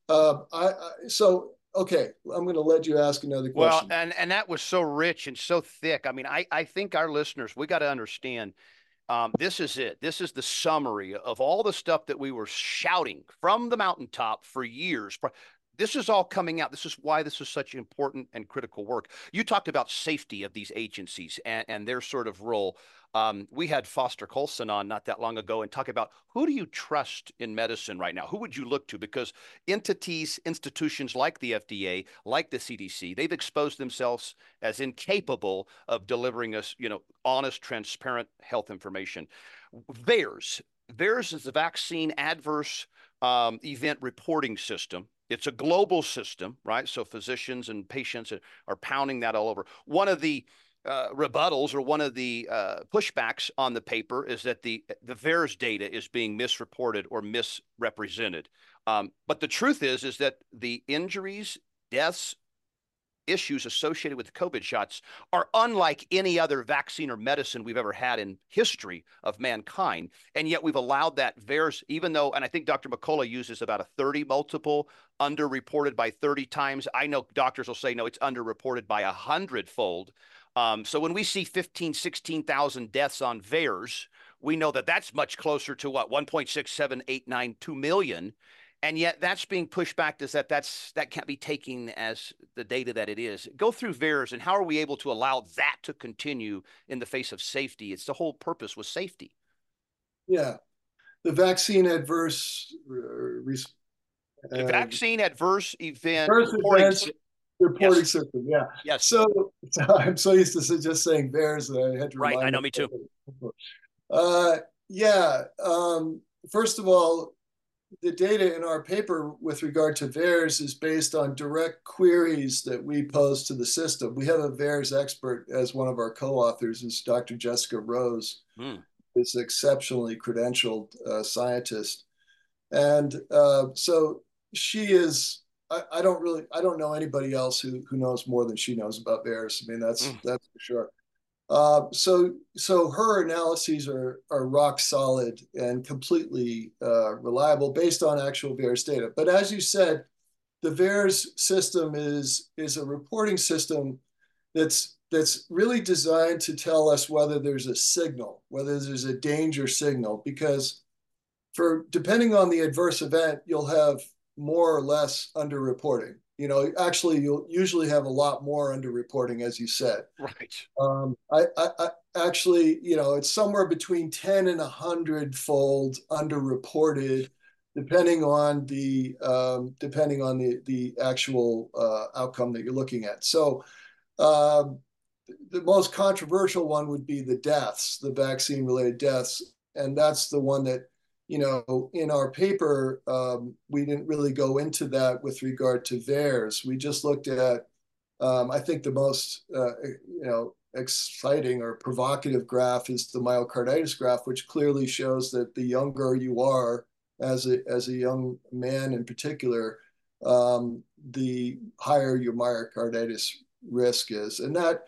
uh, I, I, so okay, I'm going to let you ask another question. Well, and and that was so rich and so thick. I mean, I I think our listeners we got to understand. Um, this is it. This is the summary of all the stuff that we were shouting from the mountaintop for years. This is all coming out. This is why this is such important and critical work. You talked about safety of these agencies and, and their sort of role. Um, we had Foster Colson on not that long ago and talk about who do you trust in medicine right now? Who would you look to? Because entities, institutions like the FDA, like the CDC, they've exposed themselves as incapable of delivering us, you know, honest, transparent health information. VAERS, VAERS is the vaccine adverse um, event reporting system It's a global system, right? So physicians and patients are pounding that all over. One of the uh, rebuttals or one of the uh, pushbacks on the paper is that the the VAERS data is being misreported or misrepresented. Um, but the truth is, is that the injuries, deaths, issues associated with COVID shots are unlike any other vaccine or medicine we've ever had in history of mankind. And yet we've allowed that VAERS, even though, and I think Dr. McCullough uses about a 30 multiple, underreported by 30 times. I know doctors will say, no, it's underreported by a hundredfold. Um, so when we see 15, 16,000 deaths on VAERS, we know that that's much closer to what 1.67892 million, and yet that's being pushed back as that that's that can't be taken as the data that it is. Go through VAERS and how are we able to allow that to continue in the face of safety? It's the whole purpose was safety. Yeah, the vaccine adverse. Uh, the vaccine adverse event adverse events reporting yes. system. Yeah. Yes. So, so, I'm so used to just saying VAERS that I had to. Right. I know. Me too. Uh, yeah. Um, first of all, the data in our paper with regard to VAERS is based on direct queries that we pose to the system. We have a VAERS expert as one of our co-authors, is Dr. Jessica Rose, is an exceptionally credentialed uh, scientist, and uh, so she is I, I, don't really I don't know anybody else who who knows more than she knows about VAERS. I mean that's mm. that's for sure. Uh, so so her analyses are are rock solid and completely uh, reliable based on actual VAERS data. But as you said, the VAERS system is is a reporting system that's that's really designed to tell us whether there's a signal, whether there's a danger signal, because for depending on the adverse event, you'll have more or less underreporting. You know, actually, you'll usually have a lot more underreporting, as you said. Right. Um, I, I, I actually, you know, it's somewhere between ten and a hundred fold underreported, depending on the um, depending on the the actual uh, outcome that you're looking at. So. Um, the most controversial one would be the deaths, the vaccine related deaths. And that's the one that you know, in our paper, um, we didn't really go into that with regard to VAERS. We just looked at, um, I think the most, uh, you know, exciting or provocative graph is the myocarditis graph, which clearly shows that the younger you are as a, as a young man in particular, um, the higher your myocarditis risk is. And that,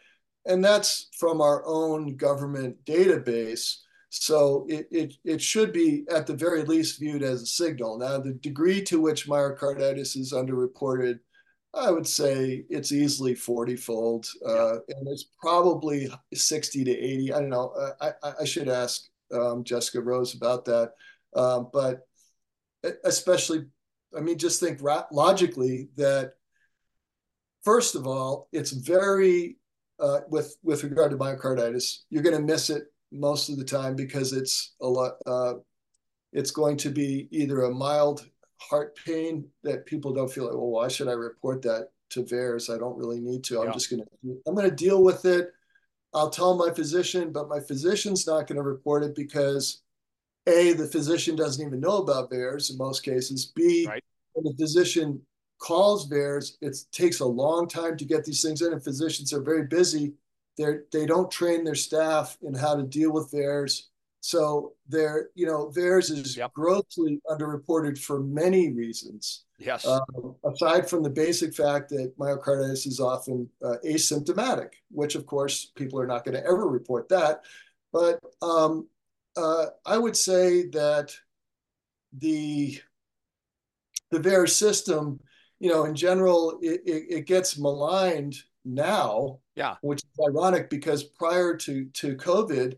and that's from our own government database so it, it, it should be at the very least viewed as a signal. Now, the degree to which myocarditis is underreported, I would say it's easily 40 fold. Uh, and it's probably 60 to 80. I don't know. I, I should ask um, Jessica Rose about that. Um, but especially, I mean, just think logically that, first of all, it's very, uh, with, with regard to myocarditis, you're going to miss it most of the time because it's a lot. Uh, it's going to be either a mild heart pain that people don't feel like, well, why should I report that to VAERS? I don't really need to. Yeah. I'm just gonna I'm gonna deal with it. I'll tell my physician, but my physician's not going to report it because a the physician doesn't even know about VAERS in most cases. B right. when the physician calls VAERS, it takes a long time to get these things in, and physicians are very busy they're, they don't train their staff in how to deal with VAERS. So they're, you know, VAERS is yep. grossly underreported for many reasons. Yes. Um, aside from the basic fact that myocarditis is often uh, asymptomatic, which of course people are not going to ever report that. But um, uh, I would say that the the VAERS system, you know, in general, it, it, it gets maligned now yeah. Which is ironic because prior to, to COVID,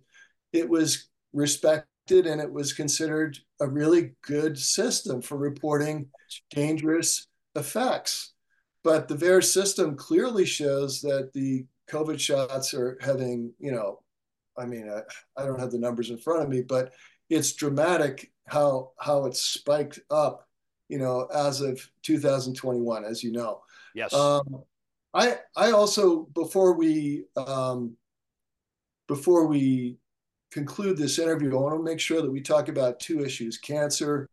it was respected and it was considered a really good system for reporting dangerous effects. But the VAERS system clearly shows that the COVID shots are having, you know, I mean, I, I don't have the numbers in front of me, but it's dramatic how how it's spiked up, you know, as of 2021, as you know. Yes. Um, I I also before we um, before we conclude this interview, I want to make sure that we talk about two issues: cancer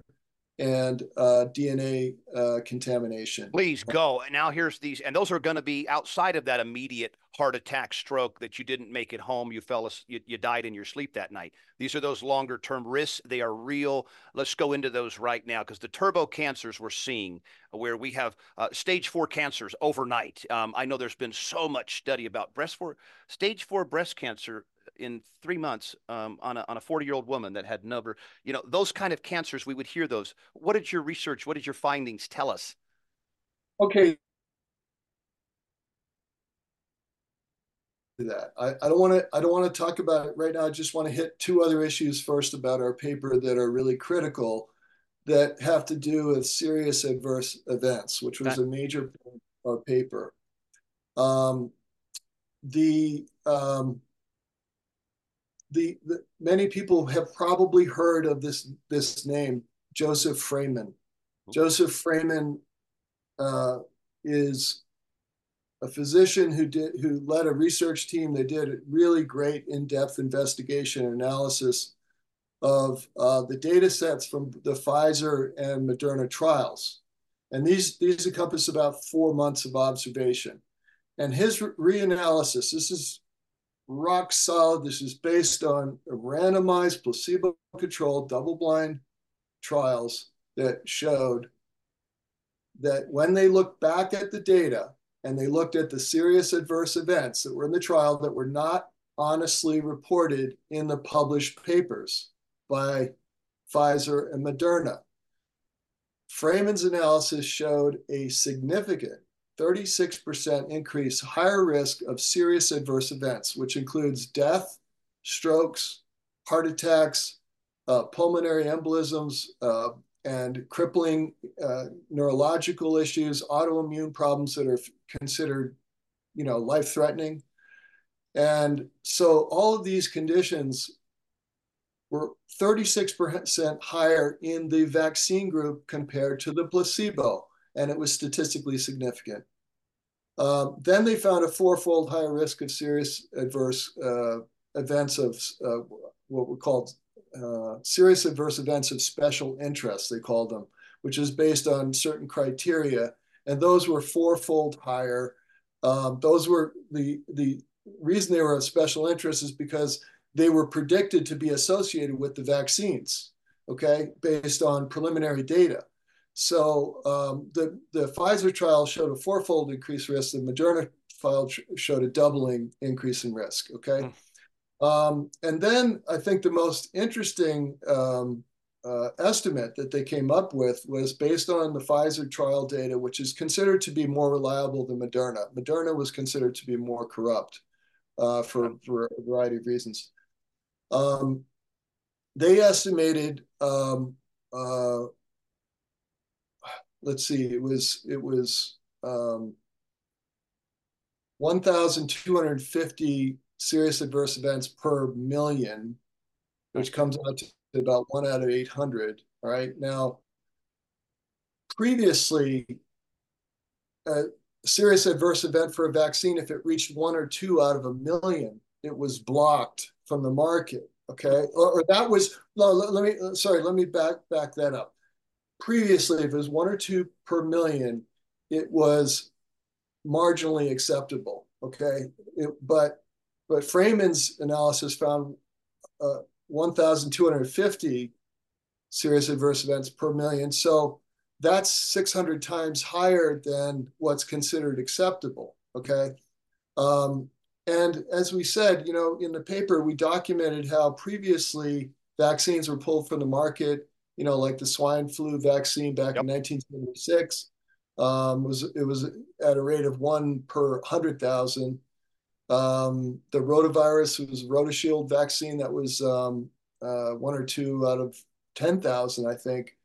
and uh, DNA uh, contamination. Please go. And now here's these, and those are going to be outside of that immediate heart attack, stroke that you didn't make it home. You fell, you, you died in your sleep that night. These are those longer term risks. They are real. Let's go into those right now because the turbo cancers we're seeing, where we have uh, stage four cancers overnight. Um, I know there's been so much study about breast four, stage four breast cancer in three months um, on a on a 40 year old woman that had never, you know, those kind of cancers. We would hear those. What did your research? What did your findings tell us? Okay. That I, I don't want to I don't want to talk about it right now. I just want to hit two other issues first about our paper that are really critical that have to do with serious adverse events, which was a major part of our paper. Um, the um, the, the, many people have probably heard of this this name, Joseph Fraiman. Joseph Fraiman uh, is a physician who did who led a research team that did a really great in-depth investigation analysis of uh, the data sets from the Pfizer and Moderna trials. And these, these encompass about four months of observation. And his reanalysis, this is rock solid. This is based on randomized, placebo controlled, double blind trials that showed that when they looked back at the data and they looked at the serious adverse events that were in the trial that were not honestly reported in the published papers by Pfizer and Moderna. Fraiman's analysis showed a significant 36% increase higher risk of serious adverse events, which includes death, strokes, heart attacks, uh, pulmonary embolisms, uh, and crippling uh, neurological issues, autoimmune problems that are considered, you know, life-threatening. And so all of these conditions were 36% higher in the vaccine group compared to the placebo and it was statistically significant. Um, then they found a fourfold higher risk of serious adverse uh, events of uh, what were called uh, serious adverse events of special interest, they called them, which is based on certain criteria. And those were fourfold higher. Um, those were the, the reason they were of special interest is because they were predicted to be associated with the vaccines, okay, based on preliminary data. So um, the, the Pfizer trial showed a fourfold increased risk. The Moderna trial showed a doubling increase in risk. Okay. Mm. Um, and then I think the most interesting um, uh, estimate that they came up with was based on the Pfizer trial data, which is considered to be more reliable than Moderna. Moderna was considered to be more corrupt uh, for, for a variety of reasons. Um, they estimated um, uh, let's see, it was it was um, 1,250 serious adverse events per million, which comes out to about one out of 800. All right. Now, previously, a serious adverse event for a vaccine, if it reached one or two out of a million, it was blocked from the market. Okay. Or, or that was, no, let, let me, sorry, let me back, back that up previously, if it was one or two per million, it was marginally acceptable. Okay, it, but but Fraiman's analysis found uh, 1,250 serious adverse events per million. So that's 600 times higher than what's considered acceptable. Okay. Um, and as we said, you know, in the paper, we documented how previously vaccines were pulled from the market you know, like the swine flu vaccine back yep. in 1976. Um, was it was at a rate of one per hundred thousand. Um, the rotavirus was a RotaShield vaccine that was um, uh, one or two out of ten thousand, I think,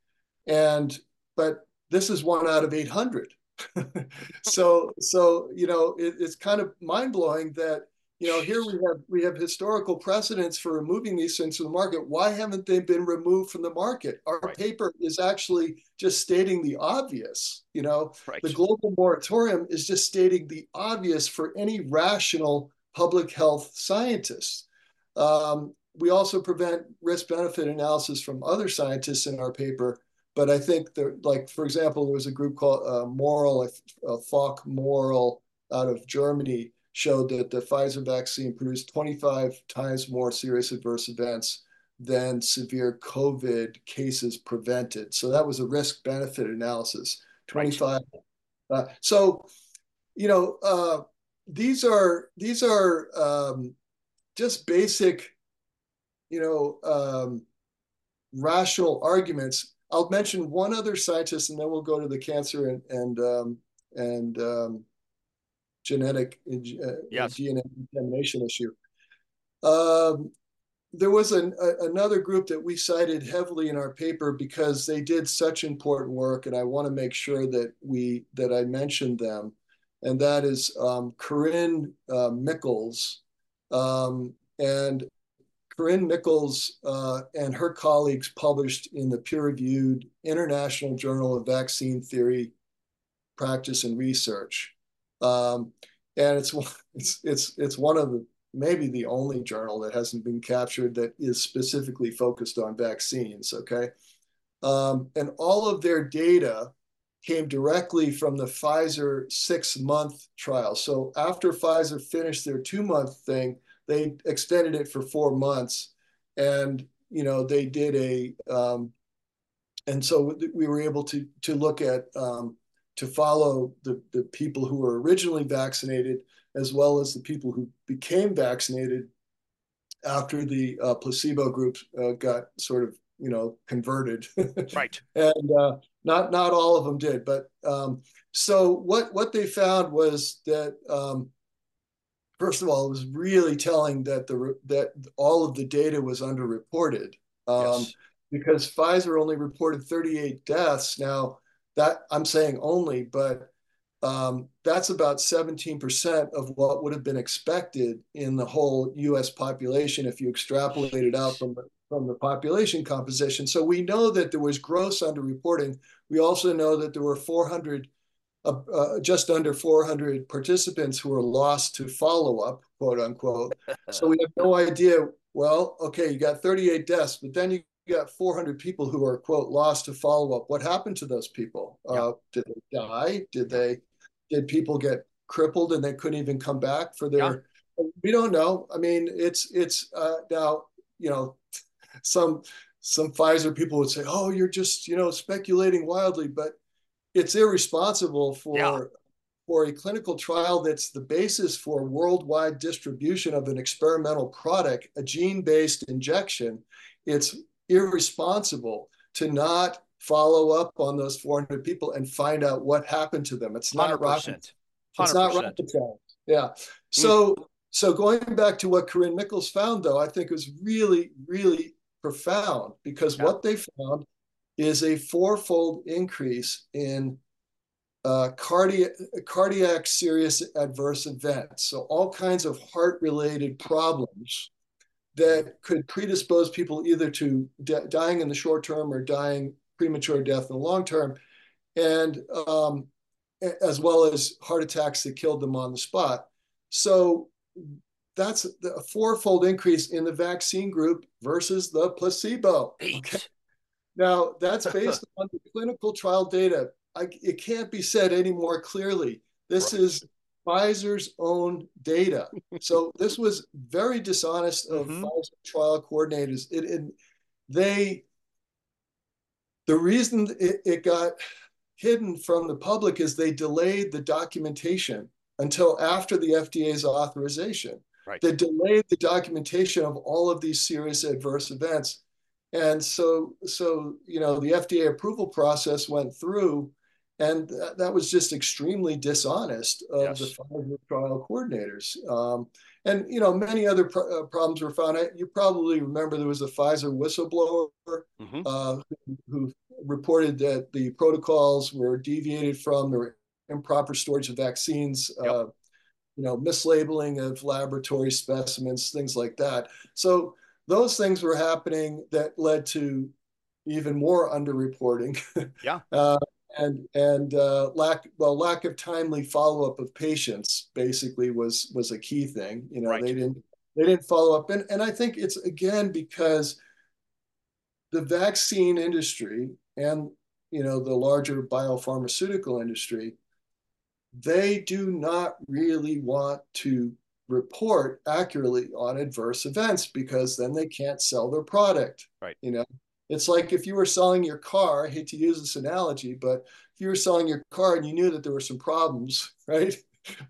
and but this is one out of eight hundred. so so you know it, it's kind of mind blowing that you know, here we have we have historical precedents for removing these things from the market. Why haven't they been removed from the market? Our right. paper is actually just stating the obvious. You know, right. the global moratorium is just stating the obvious for any rational public health scientist. Um, we also prevent risk benefit analysis from other scientists in our paper but I think that, like for example, there was a group called uh, Mörl, uh, Falk Mörl out of Germany showed that the Pfizer vaccine produced 25 times more serious adverse events than severe COVID cases prevented. So that was a risk benefit analysis. 25. Uh, so, you know, uh, these are these are um, just basic, you know, um, rational arguments. I'll mention one other scientist, and then we'll go to the cancer and and um, and um, genetic uh, yes. DNA contamination issue. Um, there was an, a, another group that we cited heavily in our paper because they did such important work, and I want to make sure that we that I mentioned them, and that is um, Corinne uh, Michels, um, and Corinne Michels uh, and her colleagues published in the peer-reviewed International Journal of Vaccine Theory, Practice, and Research. Um, and it's it's it's it's one of the maybe the only journal that hasn't been captured that is specifically focused on vaccines. Okay, um, and all of their data came directly from the Pfizer six month trial. So after Pfizer finished their two month thing, they extended it for four months, and you know they did a um, and so we were able to to look at um, to follow the, the people who were originally vaccinated as well as the people who became vaccinated after the uh, placebo group uh, got sort of you know converted. Right. And uh, not not all of them did but um, so what what they found was that um, first of all it was really telling that the that all of the data was underreported. Um, yes. because Pfizer only reported 38 deaths. Now that I'm saying only, but um, that's about 17% of what would have been expected in the whole U.S. population if you extrapolate it out from the, from the population composition. So we know that there was gross underreporting. We also know that there were 400, uh, uh, just under 400 participants who were lost to follow up, quote unquote. so we have no idea. Well, okay, you got 38 deaths, but then you got 400 people who are quote lost to follow up. What happened to those people? Yeah. Uh, did they die? Did they? Did people get crippled and they couldn't even come back for their? Yeah. We don't know. I mean, it's it's uh, now you know some some Pfizer people would say, "Oh, you're just you know speculating wildly," but it's irresponsible for yeah. for a clinical trial that's the basis for worldwide distribution of an experimental product, a gene-based injection. It's irresponsible to not follow up on those 400 people and find out what happened to them. It's not 100%. rocket. It's not rocket science. Yeah. So mm. so going back to what Corinne Michels found, though, I think was really really profound because yeah. what they found is a fourfold increase in uh, cardiac cardiac serious adverse events. So all kinds of heart related problems that could predispose people either to dying in the short term or dying premature death in the long term, and um, as well as heart attacks that killed them on the spot. So that's a fourfold increase in the vaccine group versus the placebo. Okay. Now that's based on the clinical trial data. I, it can't be said any more clearly. This right. is Pfizer's own data. so this was very dishonest of mm-hmm. Pfizer trial coordinators. It, it, they the reason it, it got hidden from the public is they delayed the documentation until after the FDA's authorization. Right. They delayed the documentation of all of these serious adverse events. And so, so you know, the FDA approval process went through, and that, that was just extremely dishonest of yes. the Pfizer trial coordinators. Um, and you know, many other uh, problems were found. You probably remember there was a Pfizer whistleblower mm-hmm. uh, who, who, reported that the protocols were deviated from. There improper storage of vaccines. Yep. Uh, you know, mislabeling of laboratory specimens, things like that. So those things were happening that led to even more underreporting. Yeah. uh, and and uh, lack well lack of timely follow up of patients basically was was a key thing. You know right. they didn't they didn't follow up, and and I think it's again because the vaccine industry and you know, the larger biopharmaceutical industry, they do not really want to report accurately on adverse events because then they can't sell their product. Right. You know, it's like if you were selling your car, I hate to use this analogy, but if you were selling your car and you knew that there were some problems, right?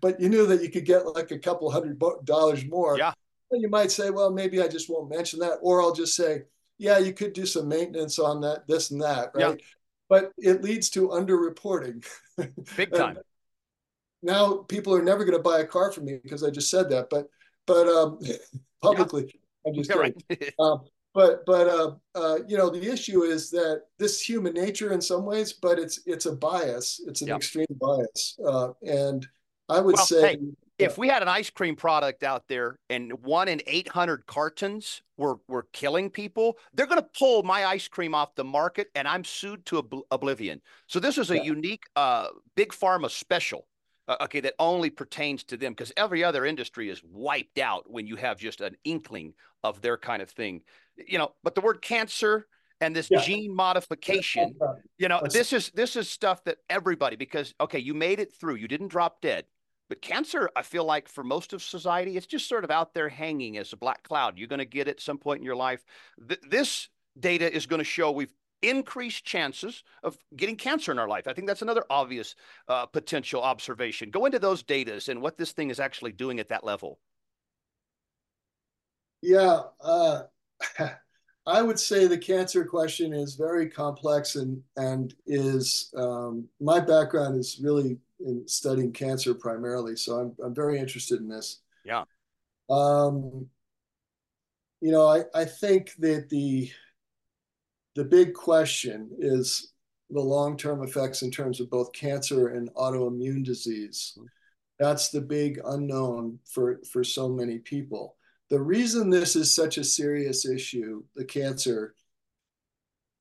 But you knew that you could get like a couple hundred dollars more. Yeah. You might say, well, maybe I just won't mention that. Or I'll just say, yeah, you could do some maintenance on that, this and that, right? Yeah. But it leads to underreporting. Big time. now people are never going to buy a car from me because I just said that. But but um, publicly, yeah. I'm just kidding. Right. um, but but uh, uh, you know the issue is that this human nature in some ways, but it's it's a bias. It's an extreme bias, uh, and I would well, say. Hey, if we had an ice cream product out there and one in 800 cartons were, were killing people, they're going to pull my ice cream off the market and I'm sued to ob- oblivion. So this is a yeah. unique uh, big pharma special uh, okay, that only pertains to them because every other industry is wiped out when you have just an inkling of their kind of thing. You know, but the word cancer and this yeah. gene modification, you know, That's... this is this is stuff that everybody because okay, you made it through, you didn't drop dead. But cancer, I feel like for most of society, it's just sort of out there hanging as a black cloud. You're going to get it some point in your life. Th- this data is going to show we've increased chances of getting cancer in our life. I think that's another obvious uh, potential observation. Go into those data and what this thing is actually doing at that level. Yeah, uh, I would say the cancer question is very complex and and is um, my background is really in studying cancer primarily, so I'm I'm very interested in this. Yeah. Um, you know, I I think that the the big question is the long-term effects in terms of both cancer and autoimmune disease. That's the big unknown for, for so many people. The reason this is such a serious issue, the cancer,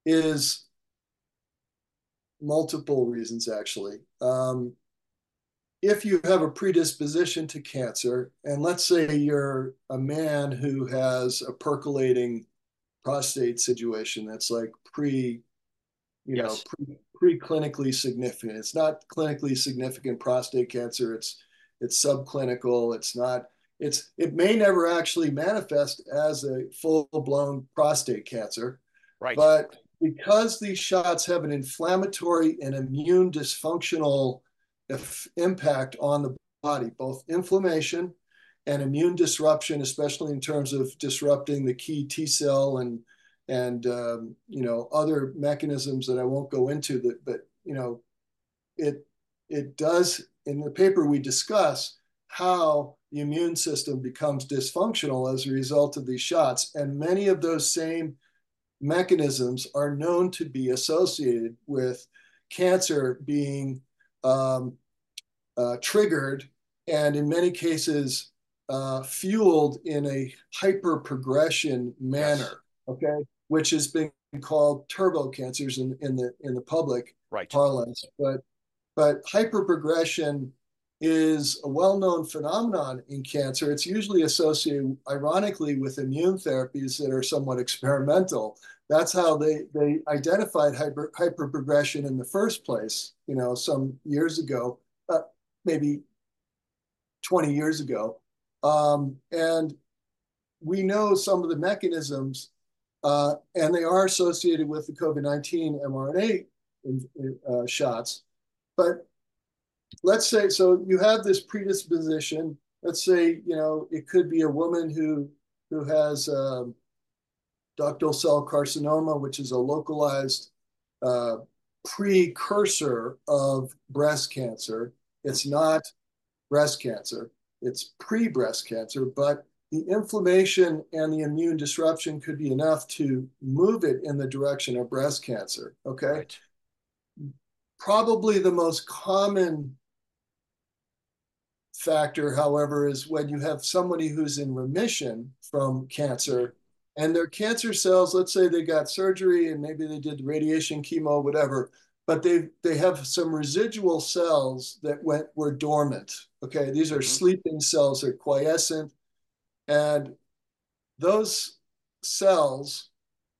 is multiple reasons actually. Um, if you have a predisposition to cancer, and let's say you're a man who has a percolating prostate situation that's like pre, you yes. know, pre, pre-clinically significant. It's not clinically significant prostate cancer. It's it's subclinical. It's not. It's it may never actually manifest as a full-blown prostate cancer. Right. But because these shots have an inflammatory and immune dysfunctional impact on the body, both inflammation and immune disruption, especially in terms of disrupting the key T cell and and um, you know other mechanisms that I won't go into. That, but you know, it it does in the paper we discuss how the immune system becomes dysfunctional as a result of these shots, and many of those same mechanisms are known to be associated with cancer being um, uh, triggered and in many cases uh, fueled in a hyper progression manner. Okay, which has been called turbo cancers in, in the in the public right. parlance. But but hyper progression is a well-known phenomenon in cancer. It's usually associated, ironically, with immune therapies that are somewhat experimental. That's how they they identified hyper hyperprogression in the first place. You know, some years ago, uh, maybe 20 years ago. Um, and we know some of the mechanisms, uh, and they are associated with the COVID 19 mRNA in, uh, shots. But let's say, so you have this predisposition. Let's say, you know, it could be a woman who, who has um, ductal cell carcinoma, which is a localized uh, precursor of breast cancer. It's not breast cancer. It's pre breast cancer, but the inflammation and the immune disruption could be enough to move it in the direction of breast cancer. Okay. Right. Probably the most common factor, however, is when you have somebody who's in remission from cancer and their cancer cells, let's say they got surgery and maybe they did radiation, chemo, whatever, but they they have some residual cells that went were dormant. Okay, these are mm-hmm. sleeping cells. They're quiescent, and those cells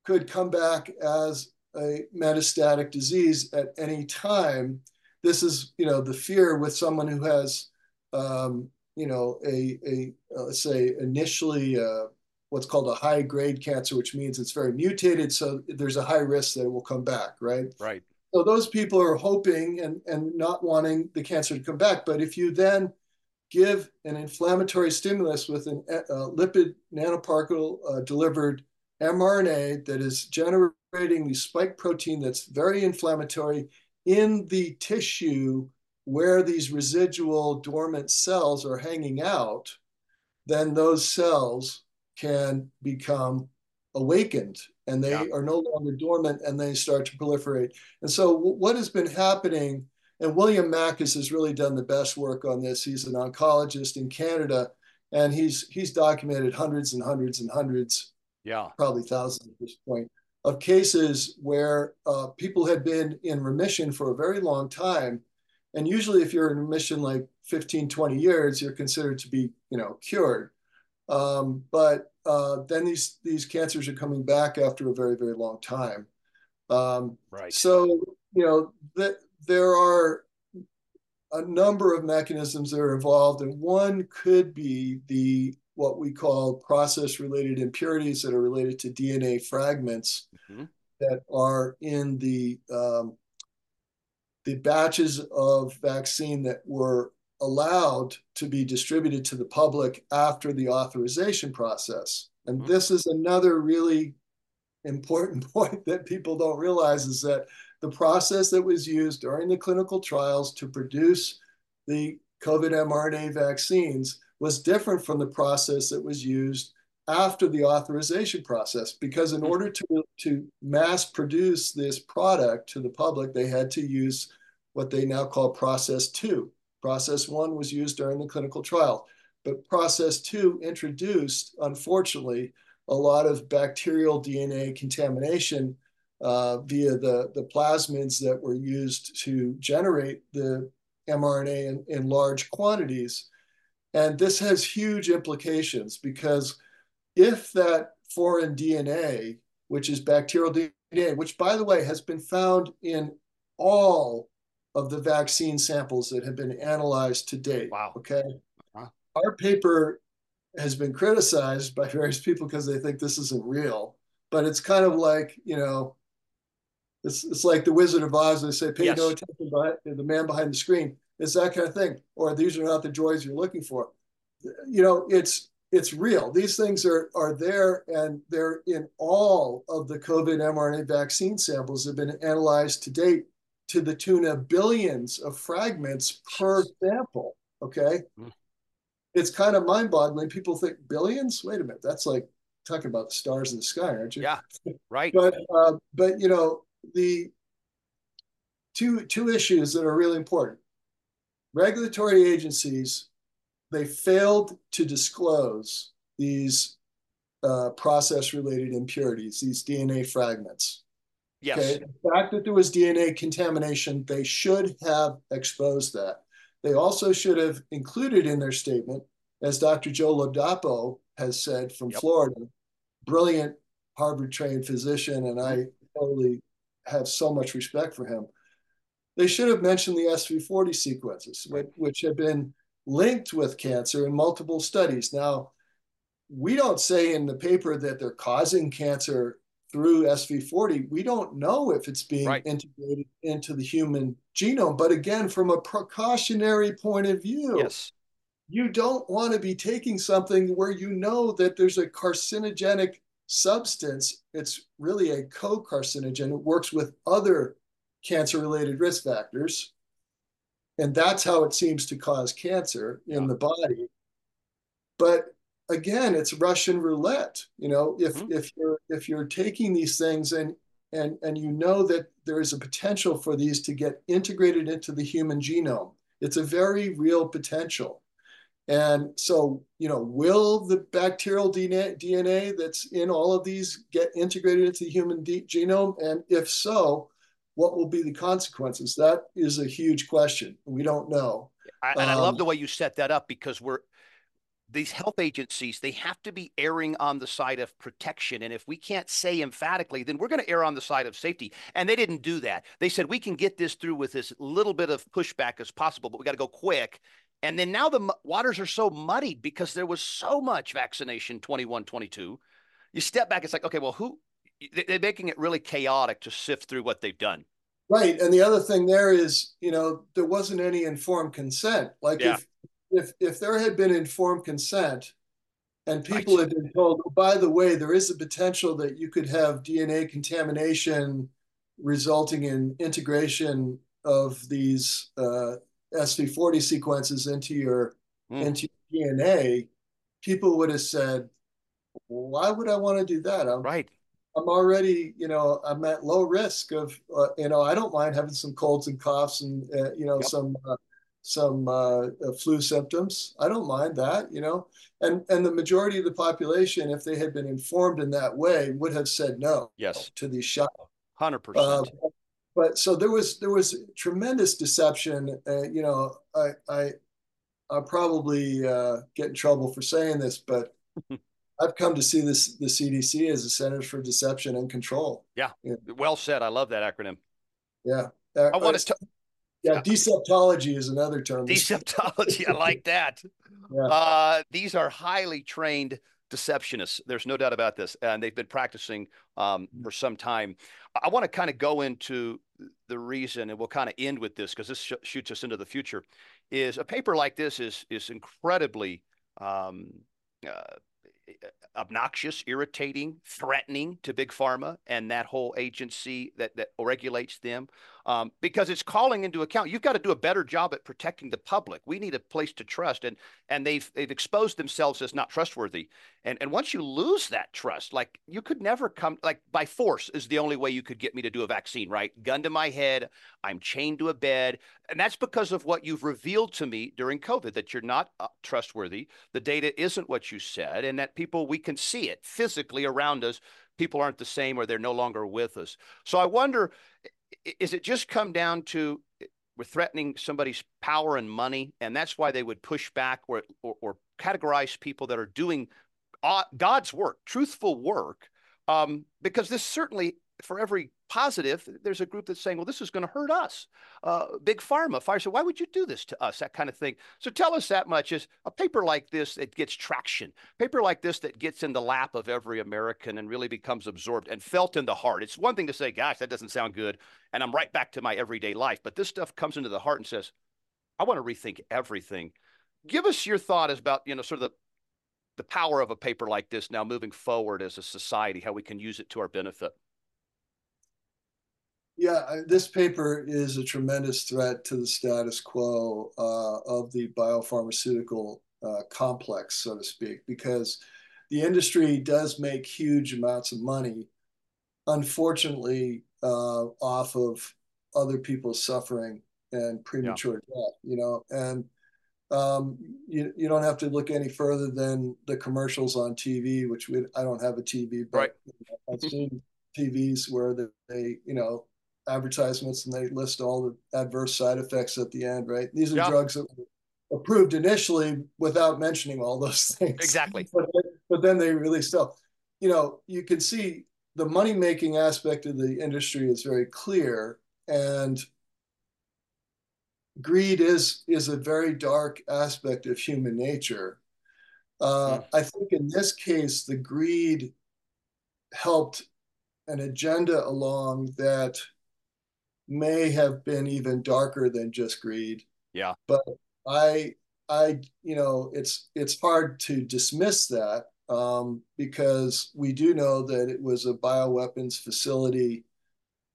could come back as a metastatic disease at any time. This is, you know, the fear with someone who has, um, you know, a, a uh, let's say initially uh, what's called a high grade cancer, which means it's very mutated. So there's a high risk that it will come back, right? Right. So those people are hoping and, and not wanting the cancer to come back. But if you then give an inflammatory stimulus with a uh, lipid nanoparticle uh, delivered mRNA that is generating the spike protein that's very inflammatory in the tissue where these residual dormant cells are hanging out, then those cells can become awakened and they yeah. are no longer dormant and they start to proliferate. And so, what has been happening, and William Makis has really done the best work on this. He's an oncologist in Canada, and he's he's documented hundreds and hundreds and hundreds, yeah, probably thousands at this point, of cases where uh, people had been in remission for a very long time. And usually, if you're in remission like 15, 20 years, you're considered to be, you know, cured. Um, but uh, then these these cancers are coming back after a very very long time. Um, right. So you know that there are a number of mechanisms that are involved, and one could be the what we call process related impurities that are related to DNA fragments mm-hmm. that are in the um, the batches of vaccine that were allowed to be distributed to the public after the authorization process. And mm-hmm. this is another really important point that people don't realize is that the process that was used during the clinical trials to produce the COVID mRNA vaccines was different from the process that was used after the authorization process because in mm-hmm. order to, to mass produce this product to the public they had to use what they now call process two Process one was used during the clinical trial, but process two introduced, unfortunately, a lot of bacterial DNA contamination uh, via the, the plasmids that were used to generate the mRNA in, in large quantities. And this has huge implications because if that foreign DNA, which is bacterial DNA, which by the way has been found in all of the vaccine samples that have been analyzed to date. Wow. Okay. Uh-huh. Our paper has been criticized by various people because they think this isn't real, but it's kind of like, you know, it's, it's like the Wizard of Oz. They say, pay yes. no attention to the man behind the screen. It's that kind of thing. Or these are not the joys you're looking for. You know, it's it's real. These things are are there and they're in all of the COVID mRNA vaccine samples that have been analyzed to date to the tune of billions of fragments per sample. Okay. Mm. It's kind of mind boggling. People think billions? Wait a minute. That's like talking about the stars in the sky, aren't you? Yeah. Right. but, uh, but, you know, the two, two issues that are really important regulatory agencies, they failed to disclose these uh, process related impurities, these DNA fragments. Yes. Okay? The fact that there was DNA contamination, they should have exposed that. They also should have included in their statement, as Dr. Joe Ladapo has said from yep. Florida, brilliant Harvard trained physician, and I mm-hmm. totally have so much respect for him. They should have mentioned the SV40 sequences, right. which have been linked with cancer in multiple studies. Now, we don't say in the paper that they're causing cancer through SV40, we don't know if it's being right. integrated into the human genome. But again, from a precautionary point of view, yes. you don't want to be taking something where you know that there's a carcinogenic substance. It's really a co carcinogen. It works with other cancer related risk factors. And that's how it seems to cause cancer in yeah. the body. But again, it's Russian roulette. You know, if mm-hmm. if you're if you're taking these things and and and you know that there is a potential for these to get integrated into the human genome, it's a very real potential. And so, you know, will the bacterial DNA, DNA that's in all of these get integrated into the human de- genome? And if so, what will be the consequences? That is a huge question. We don't know. I, and um, I love um, the way you set that up because we're these health agencies they have to be erring on the side of protection. And if we can't say emphatically then we're going to err on the side of safety. And they didn't do that. They said we can get this through with as little bit of pushback as possible but we got to go quick. And then now the waters are so muddied because there was so much vaccination 21 22 you step back it's like okay well who they're making it really chaotic to sift through what they've done. Right. And the other thing there is you know there wasn't any informed consent. Like yeah. if if if there had been informed consent and people had been told, oh, by the way, there is a potential that you could have DNA contamination resulting in integration of these uh, SV40 sequences into your mm. into your DNA, people would have said, "Why would I want to do that?" I'm, right. I'm already, you know, I'm at low risk of, uh, you know, I don't mind having some colds and coughs and, uh, you know, yep. some uh, some uh, uh, flu symptoms. I don't mind that, you know. And and the majority of the population, if they had been informed in that way, would have said no. Yes. To these shots. Hundred percent. Uh, but so there was there was tremendous deception. Uh, you know, I I I'll probably uh, get in trouble for saying this, but I've come to see this the CDC as a Centers for Deception and Control. Yeah. yeah. Well said. I love that acronym. Yeah. I want to. Yeah, deceptology is another term. Deceptology, I like that. Yeah. Uh, these are highly trained deceptionists. There's no doubt about this, and they've been practicing um, mm-hmm. for some time. I want to kind of go into the reason, and we'll kind of end with this because this sh- shoots us into the future. Is a paper like this is is incredibly um, uh, obnoxious, irritating, threatening to big pharma and that whole agency that that regulates them um, because it's calling into account. You've got to do a better job at protecting the public. We need a place to trust, and and they've they've exposed themselves as not trustworthy. And and once you lose that trust, like you could never come like by force is the only way you could get me to do a vaccine. Right, gun to my head, I'm chained to a bed, and that's because of what you've revealed to me during COVID that you're not uh, trustworthy. The data isn't what you said, and that people we can see it physically around us people aren't the same or they're no longer with us. So I wonder is it just come down to eh, we're threatening somebody's power and money, and that's why they would push back or, or, or categorize people that are doing uh, God's work, truthful work, um, because this certainly for every positive, there's a group that's saying, well, this is going to hurt us. Uh, big pharma, fire Pfizer, why would you do this to us? That kind of thing. So tell us that much is a paper like this that gets traction, paper like this that gets in the lap of every American and really becomes absorbed and felt in the heart. It's one thing to say, gosh, that doesn't sound good. And I'm right back to my everyday life. But this stuff comes into the heart and says, I want to rethink everything. Give us your thought about, you know, sort of the the power of a paper like this now moving forward as a society, how we can use it to our benefit. Yeah, this paper is a tremendous threat to the status quo uh, of the biopharmaceutical uh, complex, so to speak, because the industry does make huge amounts of money, unfortunately, uh, off of other people's suffering and premature yeah. death. You know, and um, you you don't have to look any further than the commercials on TV, which we I don't have a TV, but right. I've seen TVs where they, they you know advertisements and they list all the adverse side effects at the end, right? These are yeah. drugs that were approved initially without mentioning all those things. Exactly. but, but then they really still, you know, you can see the money making aspect of the industry is very clear and greed is is a very dark aspect of human nature. Uh, mm. I think in this case, the greed helped an agenda along that may have been even darker than just greed. Yeah. But I I you know it's it's hard to dismiss that um, because we do know that it was a bioweapons facility.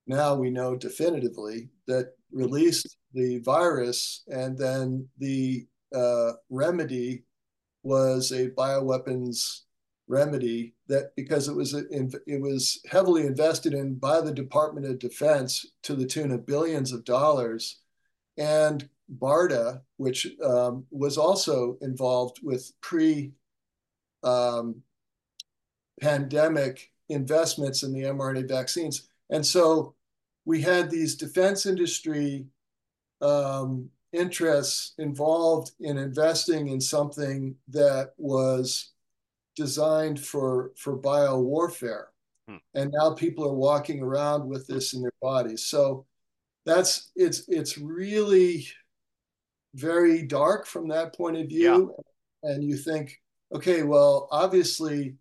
Now we know definitively that released the virus, and then the uh, remedy was a bioweapons remedy that because it was it was heavily invested in by the Department of Defense to the tune of billions of dollars, and BARDA, which um, was also involved with pre um, pandemic investments in the mRNA vaccines, and so we had these defense industry um, interests involved in investing in something that was designed for for bio warfare Hmm. and now people are walking around with this in their bodies so that's it's it's really very dark from that point of view Yeah. and you think okay well obviously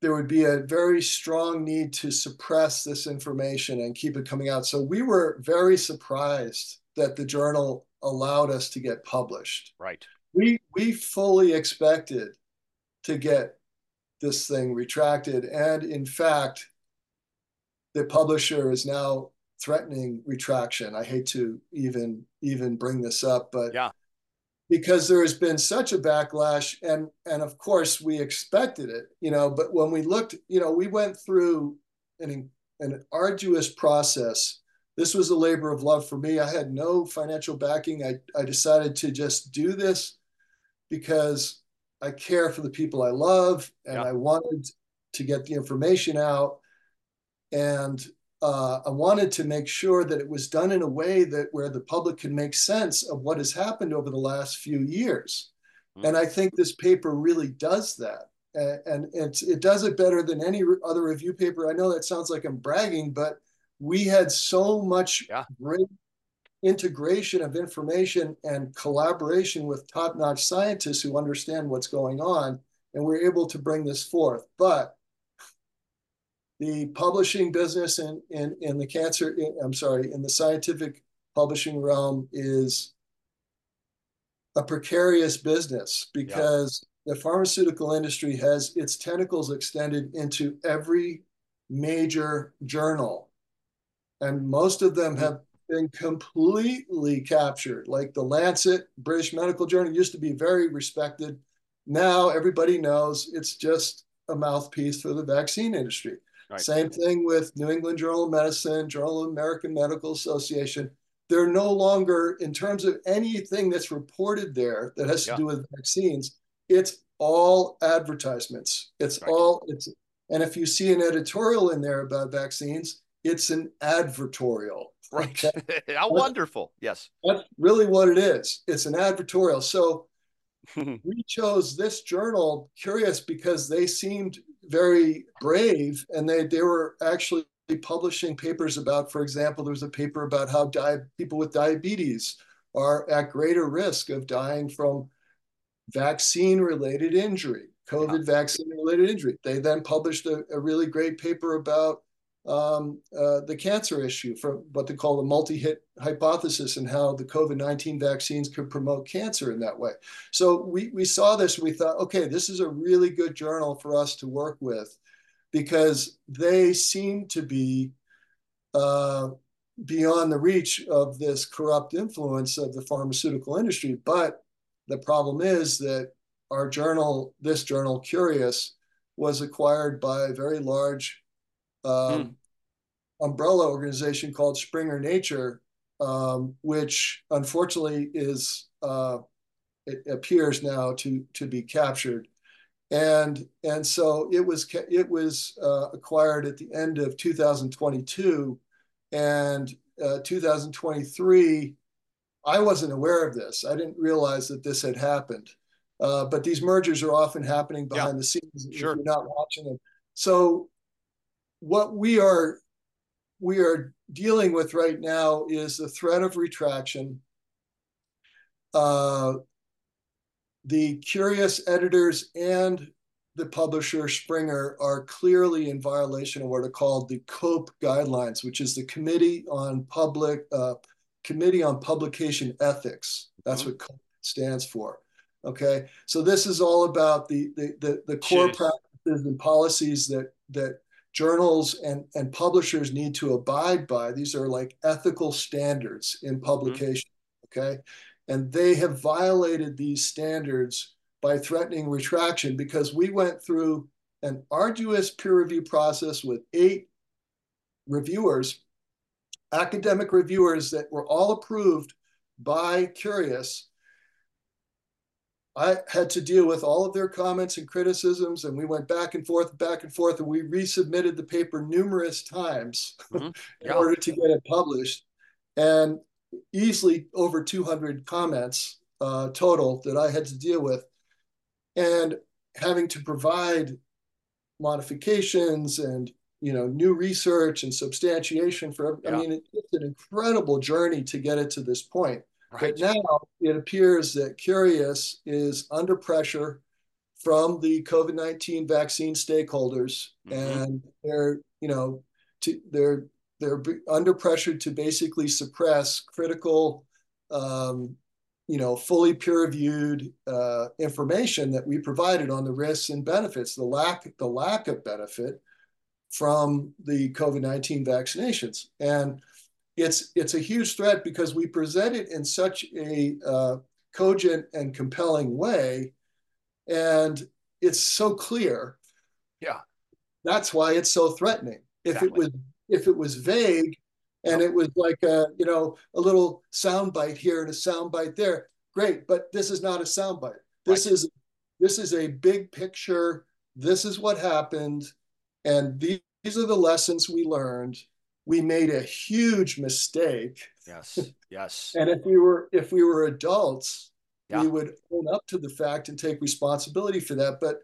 there would be a very strong need to suppress this information and keep it coming out so we were very surprised that the journal allowed us to get published Right. we we fully expected to get this thing retracted. And in fact the publisher is now threatening retraction. I hate to even even bring this up but Yeah. because there has been such a backlash and and of course we expected it you know but when we looked you know we went through an an arduous process. This was a labor of love for me. I had no financial backing. I i decided to just do this because I care for the people I love and Yeah. I wanted to get the information out. And uh, I wanted to make sure that it was done in a way that where the public can make sense of what has happened over the last few years. Mhm. And I think this paper really does that. And it's, it does it better than any other review paper. I know that sounds like I'm bragging, but we had so much Yeah. great integration of information and collaboration with top-notch scientists who understand what's going on and we're able to bring this forth. But the publishing business in in, in the cancer i'm sorry in the scientific publishing realm is a precarious business because the pharmaceutical industry has its tentacles extended into every major journal. And most of them hmm. have been completely captured. Like the Lancet, British Medical Journal used to be very respected. Now everybody knows it's just a mouthpiece for the vaccine industry. Right. Same thing with New England Journal of Medicine, Journal of American Medical Association. They're no longer, in terms of anything that's reported there that has Yeah. to do with vaccines, it's all advertisements. It's Right. all it's and if you see an editorial in there about vaccines, it's an advertorial. Right. Okay? How wonderful. Yes. That's really what it is. It's an advertorial. So we chose this journal, Cureus, because they seemed very brave and they, they were actually publishing papers about, for example, there was a paper about how di- people with diabetes are at greater risk of dying from vaccine related injury, COVID vaccine related injury. They then published a, a really great paper about um, uh, the cancer issue from what they call the multi-hit hypothesis and how the COVID-19 vaccines could promote cancer in that way. So we, we saw this we thought, okay, this is a really good journal for us to work with because they seem to be uh, beyond the reach of this corrupt influence of the pharmaceutical industry. But the problem is that our journal, this journal, Cureus, was acquired by a very large um, umbrella organization called Springer Nature, um, which unfortunately is uh, it appears now to to be captured, and and so it was it was uh, acquired at the end of 2022, and uh, 2023. I wasn't aware of this. I didn't realize that this had happened. Uh, but these mergers are often happening behind the scenes if Sure. you're not watching them. So what we are we are dealing with right now is the threat of retraction. Uh, the Cureus editors and the publisher Springer are clearly in violation of what are called the COPE guidelines, which is the Committee on Public uh, Committee on Publication Ethics. That's Mhm. what COPE stands for. Okay, so this is all about the the the, the core Jeez. practices and policies that that journals and, and publishers need to abide by. These are like ethical standards in mm-hmm. publication. Okay. And they have violated these standards by threatening retraction because we went through an arduous peer review process with eight reviewers, academic reviewers that were all approved by Cureus. I had to deal with all of their comments and criticisms, and we went back and forth, back and forth, and we resubmitted the paper numerous times Mhm. in order to get it published. And easily over 200 comments uh, total that I had to deal with, and having to provide modifications and you know new research and substantiation for. Yeah. I mean, it's an incredible journey to get it to this point. Right. But now it appears that Cureus is under pressure from the COVID nineteen vaccine stakeholders, mm-hmm. and they're you know to, they're they're under pressure to basically suppress critical, um, you know, fully peer-reviewed uh, information that we provided on the risks and benefits, the lack the lack of benefit from the COVID nineteen vaccinations, and it's it's a huge threat because we present it in such a uh, cogent and compelling way, and it's so clear. Yeah, that's why it's so threatening. If exactly. it was if it was vague and it was like a you know a little soundbite here and a soundbite there, great. But this is not a soundbite. This right. is this is a big picture. This is what happened, and these, these are the lessons we learned we made a huge mistake. Yes. Yes. and if we were if we were adults, yeah. we would own up to the fact and take responsibility for that. But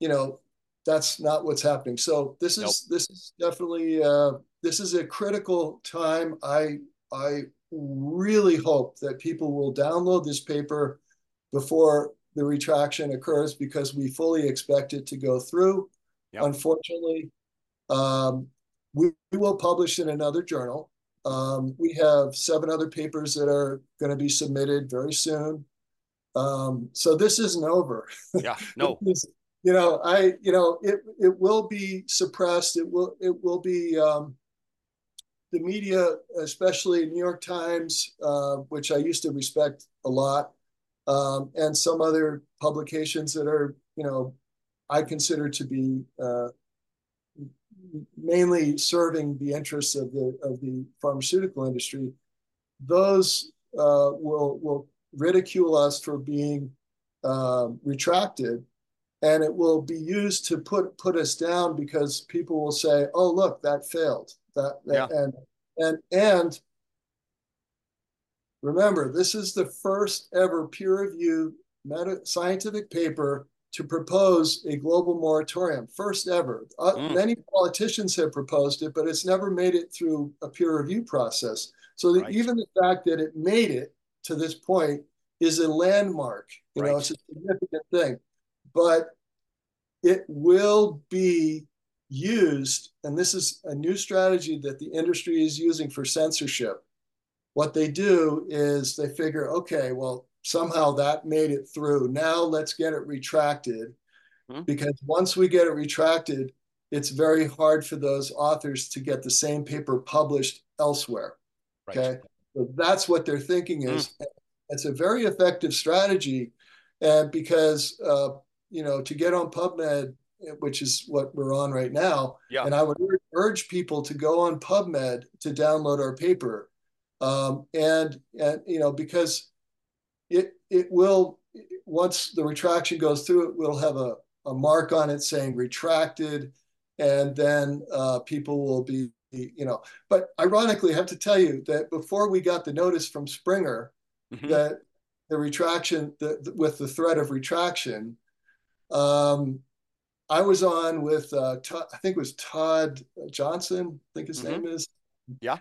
you know, that's not what's happening. So this is nope. this is definitely uh, this is a critical time. I I really hope that people will download this paper before the retraction occurs because we fully expect it to go through. Yep. Unfortunately, um, we, we will publish in another journal. Um, we have seven other papers that are going to be submitted very soon. Um, so this isn't over. Yeah, no. you know, I, you know, it it will be suppressed. It will it will be um, the media, especially New York Times, uh, which I used to respect a lot, um, and some other publications that are, you know, I consider to be uh, mainly serving the interests of the of the pharmaceutical industry, those uh, will will ridicule us for being uh, retracted, and it will be used to put put us down because people will say, "Oh, look, that failed." That, that yeah. and and and remember, this is the first ever peer-reviewed meta scientific paper to propose a global moratorium, first ever. Uh, mm. Many politicians have proposed it, but it's never made it through a peer review process. So right. even the fact that it made it to this point is a landmark. You right. know, it's a significant thing. But it will be used, and this is a new strategy that the industry is using for censorship. What they do is they figure, okay, well, somehow that made it through. Now let's get it retracted hmm. because once we get it retracted, it's very hard for those authors to get the same paper published elsewhere. Right. Okay. So that's what they're thinking is. Hmm. It's a very effective strategy. And because, uh, you know, to get on PubMed, which is what we're on right now, yeah. and I would urge people to go on PubMed to download our paper. Um, and, and, you know, because it it will once the retraction goes through it will have a, a mark on it saying retracted and then uh, people will be you know but ironically i have to tell you that before we got the notice from springer mm-hmm. that the retraction the, the, with the threat of retraction um, i was on with uh, Todd, i think it was todd johnson i think his mm-hmm. name is yeah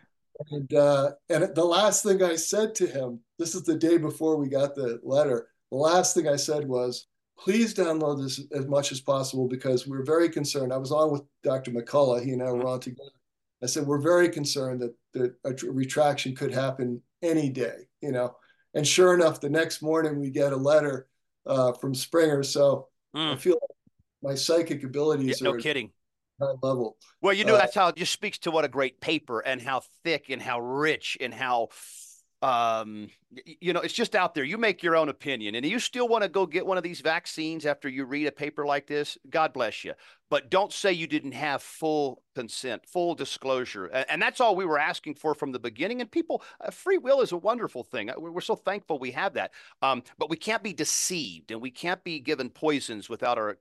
and uh, and the last thing I said to him, this is the day before we got the letter. The last thing I said was, please download this as much as possible because we're very concerned. I was on with Dr. McCullough. He and I were on together. I said we're very concerned that that a retraction could happen any day. You know, and sure enough, the next morning we get a letter uh, from Springer. So mm. I feel like my psychic abilities yeah, no are kidding high level. Well, you know, uh, that's how it just speaks to what a great paper and how thick and how rich and how um you know it's just out there. You make your own opinion. And you still want to go get one of these vaccines after you read a paper like this? God bless you. But don't say you didn't have full consent full disclosure. And, that's all we were asking for from the beginning. And people uh, free will is a wonderful thing. Uh, we're so thankful we have that. Um, but we can't be deceived and we can't be given poisons without our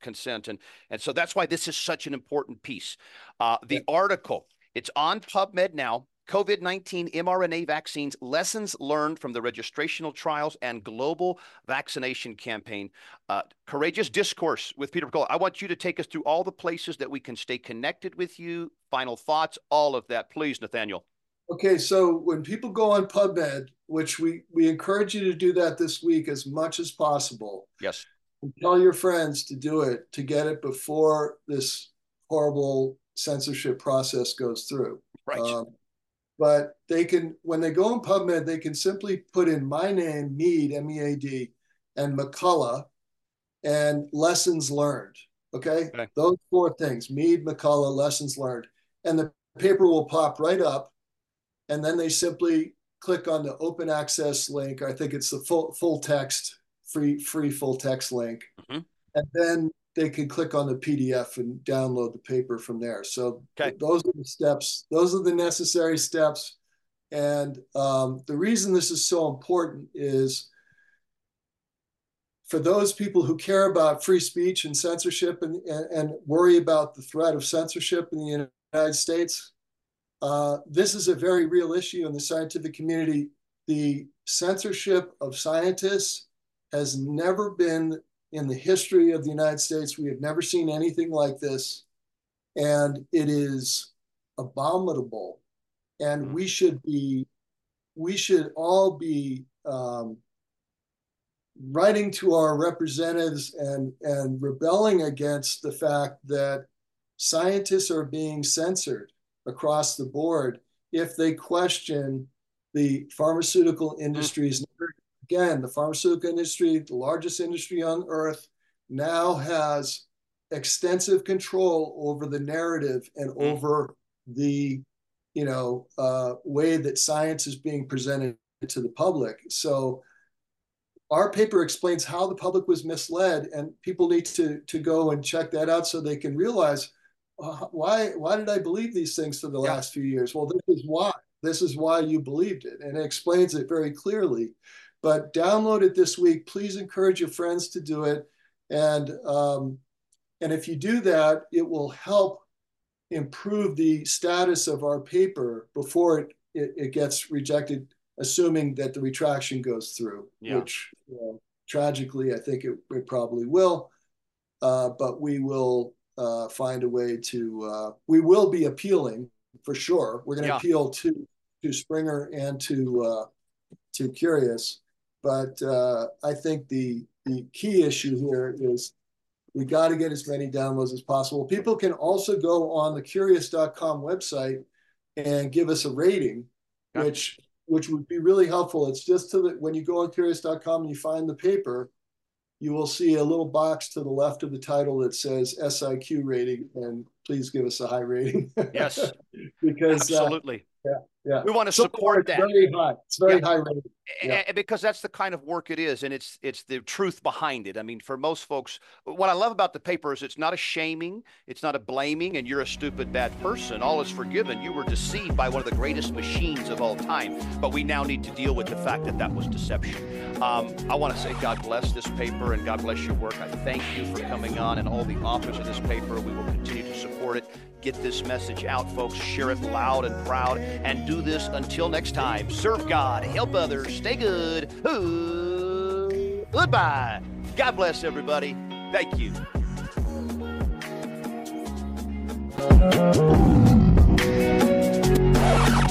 consent. And and so that's why this is such an important piece. Uh, the yeah. article it's on pubmed now COVID 19 mRNA vaccines, lessons learned from the registrational trials and global vaccination campaign. Uh, courageous discourse with Peter McCullough. I want you to take us through all the places that we can stay connected with you, final thoughts, all of that. Please, Nathaniel. Okay, so when people go on PubMed, which we, we encourage you to do that this week as much as possible. Yes. Tell your friends to do it to get it before this horrible censorship process goes through. Right. Um, but they can when they go in PubMed, they can simply put in my name, Mead, M-E-A-D, and McCullough, and lessons learned. Okay? okay, those four things: Mead, McCullough, lessons learned, and the paper will pop right up, and then they simply click on the open access link. I think it's the full full text, free free full text link, mm-hmm. and then they can click on the PDF and download the paper from there. So okay. those are the steps. Those are the necessary steps. And um, the reason this is so important is for those people who care about free speech and censorship and, and, and worry about the threat of censorship in the United States, uh, this is a very real issue in the scientific community. The censorship of scientists has never been in the history of the United States. We have never seen anything like this. And it is abominable. And mm-hmm. we should be, we should all be um, writing to our representatives and, and rebelling against the fact that scientists are being censored across the board if they question the pharmaceutical mm. industry's again, the pharmaceutical industry, the largest industry on earth, now has extensive control over the narrative and mm. over the you know uh, way that science is being presented to the public. So our paper explains how the public was misled, and people need to to go and check that out so they can realize uh, why why did I believe these things for the yeah. last few years? Well, this is why. This is why you believed it, and it explains it very clearly. But download it this week. Please encourage your friends to do it. And, um, and if you do that, it will help improve the status of our paper before it, it, it gets rejected, assuming that the retraction goes through, yeah. which you know, tragically, I think it, it probably will. Uh, but we will uh, find a way to, uh, we will be appealing for sure. We're going to yeah. appeal to, to Springer and to, uh, to Cureus. But uh, I think the the key issue here is we got to get as many downloads as possible. People can also go on the cureus.com website and give us a rating, yeah. which which would be really helpful. It's just to the when you go on cureus.com and you find the paper, you will see a little box to the left of the title that says SIQ rating, and please give us a high rating. yes, because uh, absolutely. Uh, yeah, yeah. We want to so support that. Very high. It's very yeah. high rated. Yeah. because that's the kind of work it is, and it's it's the truth behind it. I mean, for most folks, what I love about the paper is it's not a shaming, it's not a blaming, and you're a stupid bad person. All is forgiven. You were deceived by one of the greatest machines of all time, but we now need to deal with the fact that that was deception. Um, I want to say God bless this paper and God bless your work. I thank you for coming on and all the authors of this paper. We will continue to support it. Get this message out, folks. Share it loud and proud, and do this until next time. Serve God, help others, Stay good. Ooh, goodbye. God bless everybody. Thank you. Thank you.